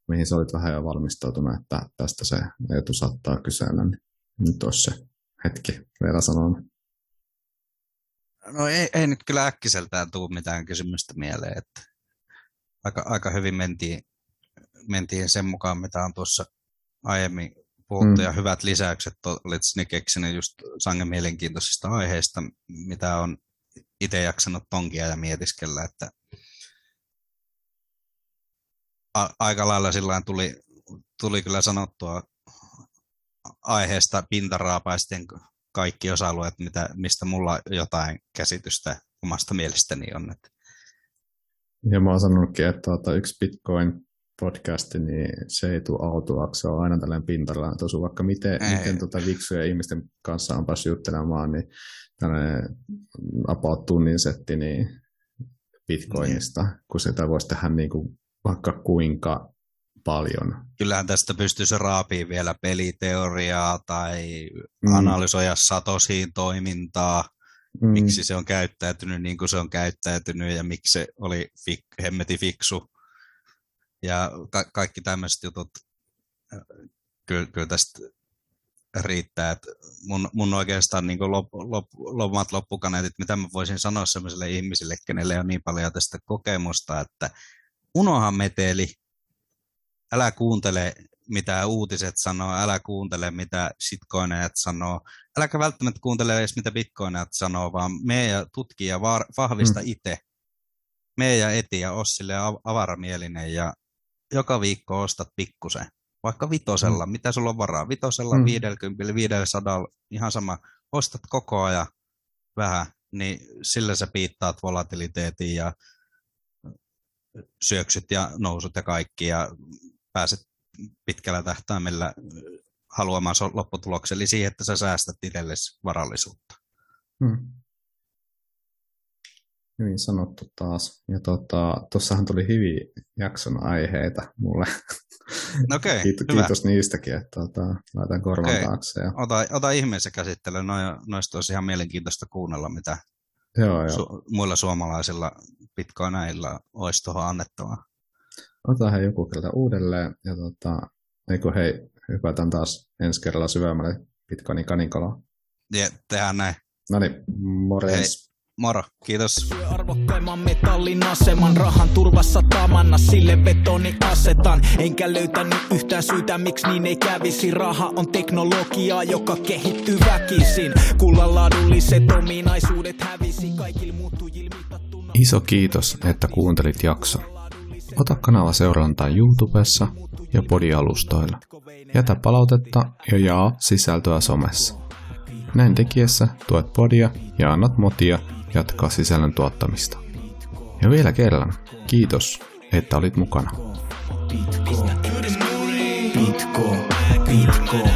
mihin sä olit vähän jo valmistautunut, että tästä se Eetu saattaa kysellä, niin nyt olisi se hetki vielä sanon. No ei, ei nyt kyllä äkkiseltään tule mitään kysymystä mieleen, että aika, aika hyvin mentiin, mentiin sen mukaan, mitä on tuossa aiemmin puhuttu, Mm. ja hyvät lisäykset olit sinne keksinyt just sangen mielenkiintoisista aiheista, mitä on itse jaksanut tonkia ja mietiskellä, että a- aika lailla sillä tuli, tuli kyllä sanottua aiheesta pintaraapaisten kaikki osa-alueet, mitä, mistä mulla jotain käsitystä omasta mielestäni on. Että Ja mä oon sanonutkin, että tuota, yksi Bitcoin podcasti, niin se ei tule autuaksi, se on aina tällainen pintaraan tosu, vaikka miten, Ei. miten tota viksuja ihmisten kanssa on päässyt juttelemaan, niin tällainen about tunnin setti niin Bitcoinista, kun sitä voisi tehdä niin kuin vaikka kuinka paljon. kyllähän tästä pystyisi raapimaan vielä peliteoriaa tai mm. analysoida Satosiin toimintaa, Mm, miksi se on käyttäytynyt niin kuin se on käyttäytynyt ja miksi se oli fik- hemmeti fiksu. Ja ka- kaikki tämmöiset jutut, kyllä, kyllä tästä riittää. Että mun, mun oikeastaan niin lop, lop, lomat loppukaneetit, mitä mä voisin sanoa sellaiselle ihmisille, kenelle on niin paljon tästä kokemusta, että unoha meteli, älä kuuntele mitä uutiset sanoo, älä kuuntele mitä shitcoinejat sanoo, äläkä välttämättä kuuntele edes mitä bitcoinejat sanoo, vaan me ja tutki ja var- vahvista Mm. itse. Me ja eti ja oo sille av- avaramielinen ja joka viikko ostat pikkusen. Vaikka vitosella, mm. mitä sulla on varaa? Vitosella, Mm. mm. 50, 500, ihan sama. Ostat koko ajan vähän, niin sillä sä piittaat volatiliteetin ja syöksyt ja nousut ja kaikki ja pääset pitkällä tähtäimellä haluamaan lopputuloksen, eli siihen, että sä säästät itsellesi varallisuutta. Mm. Hyvin sanottu taas. Ja tota, tuossahan tuli hyviä jakson aiheita mulle. Okei, okay, Kiitos, hyvä. kiitos niistäkin, että tota, laitan korvan Okei. taakse. Ja, Ota, ota ihmeessä käsittelyyn. Noi, noista olisi ihan mielenkiintoista kuunnella, mitä joo, joo. su, muilla suomalaisilla bitcoineilla olisi tuohon annettavaa. Otetaan he joku kerta uudelleen. Ja tota, eikö hei, hypätään taas ensi kerralla syvemmälle Bitcoinin kaninkaloon. Ja tehdään näin. No niin, morjens. Moro, kiitos. Arvokkaimman metallin aseman rahan turvassa tamanna sille betoni asetan Enkä löytänyt yhtään syytä miksi niin ei kävisi Raha on teknologiaa joka kehittyy väkisin Kullan laadulliset ominaisuudet hävisi kaikilla muuttujilla mitattuna Iso kiitos, että kuuntelit jakson. Ota kanava seurantaa YouTubessa ja podialustoilla. Jätä palautetta ja jaa sisältöä somessa. Näin tekiessä tuet podia ja annat motia jatkaa sisällön tuottamista. Ja vielä kerran, kiitos, että olit mukana. Pitko, pitko, pitko,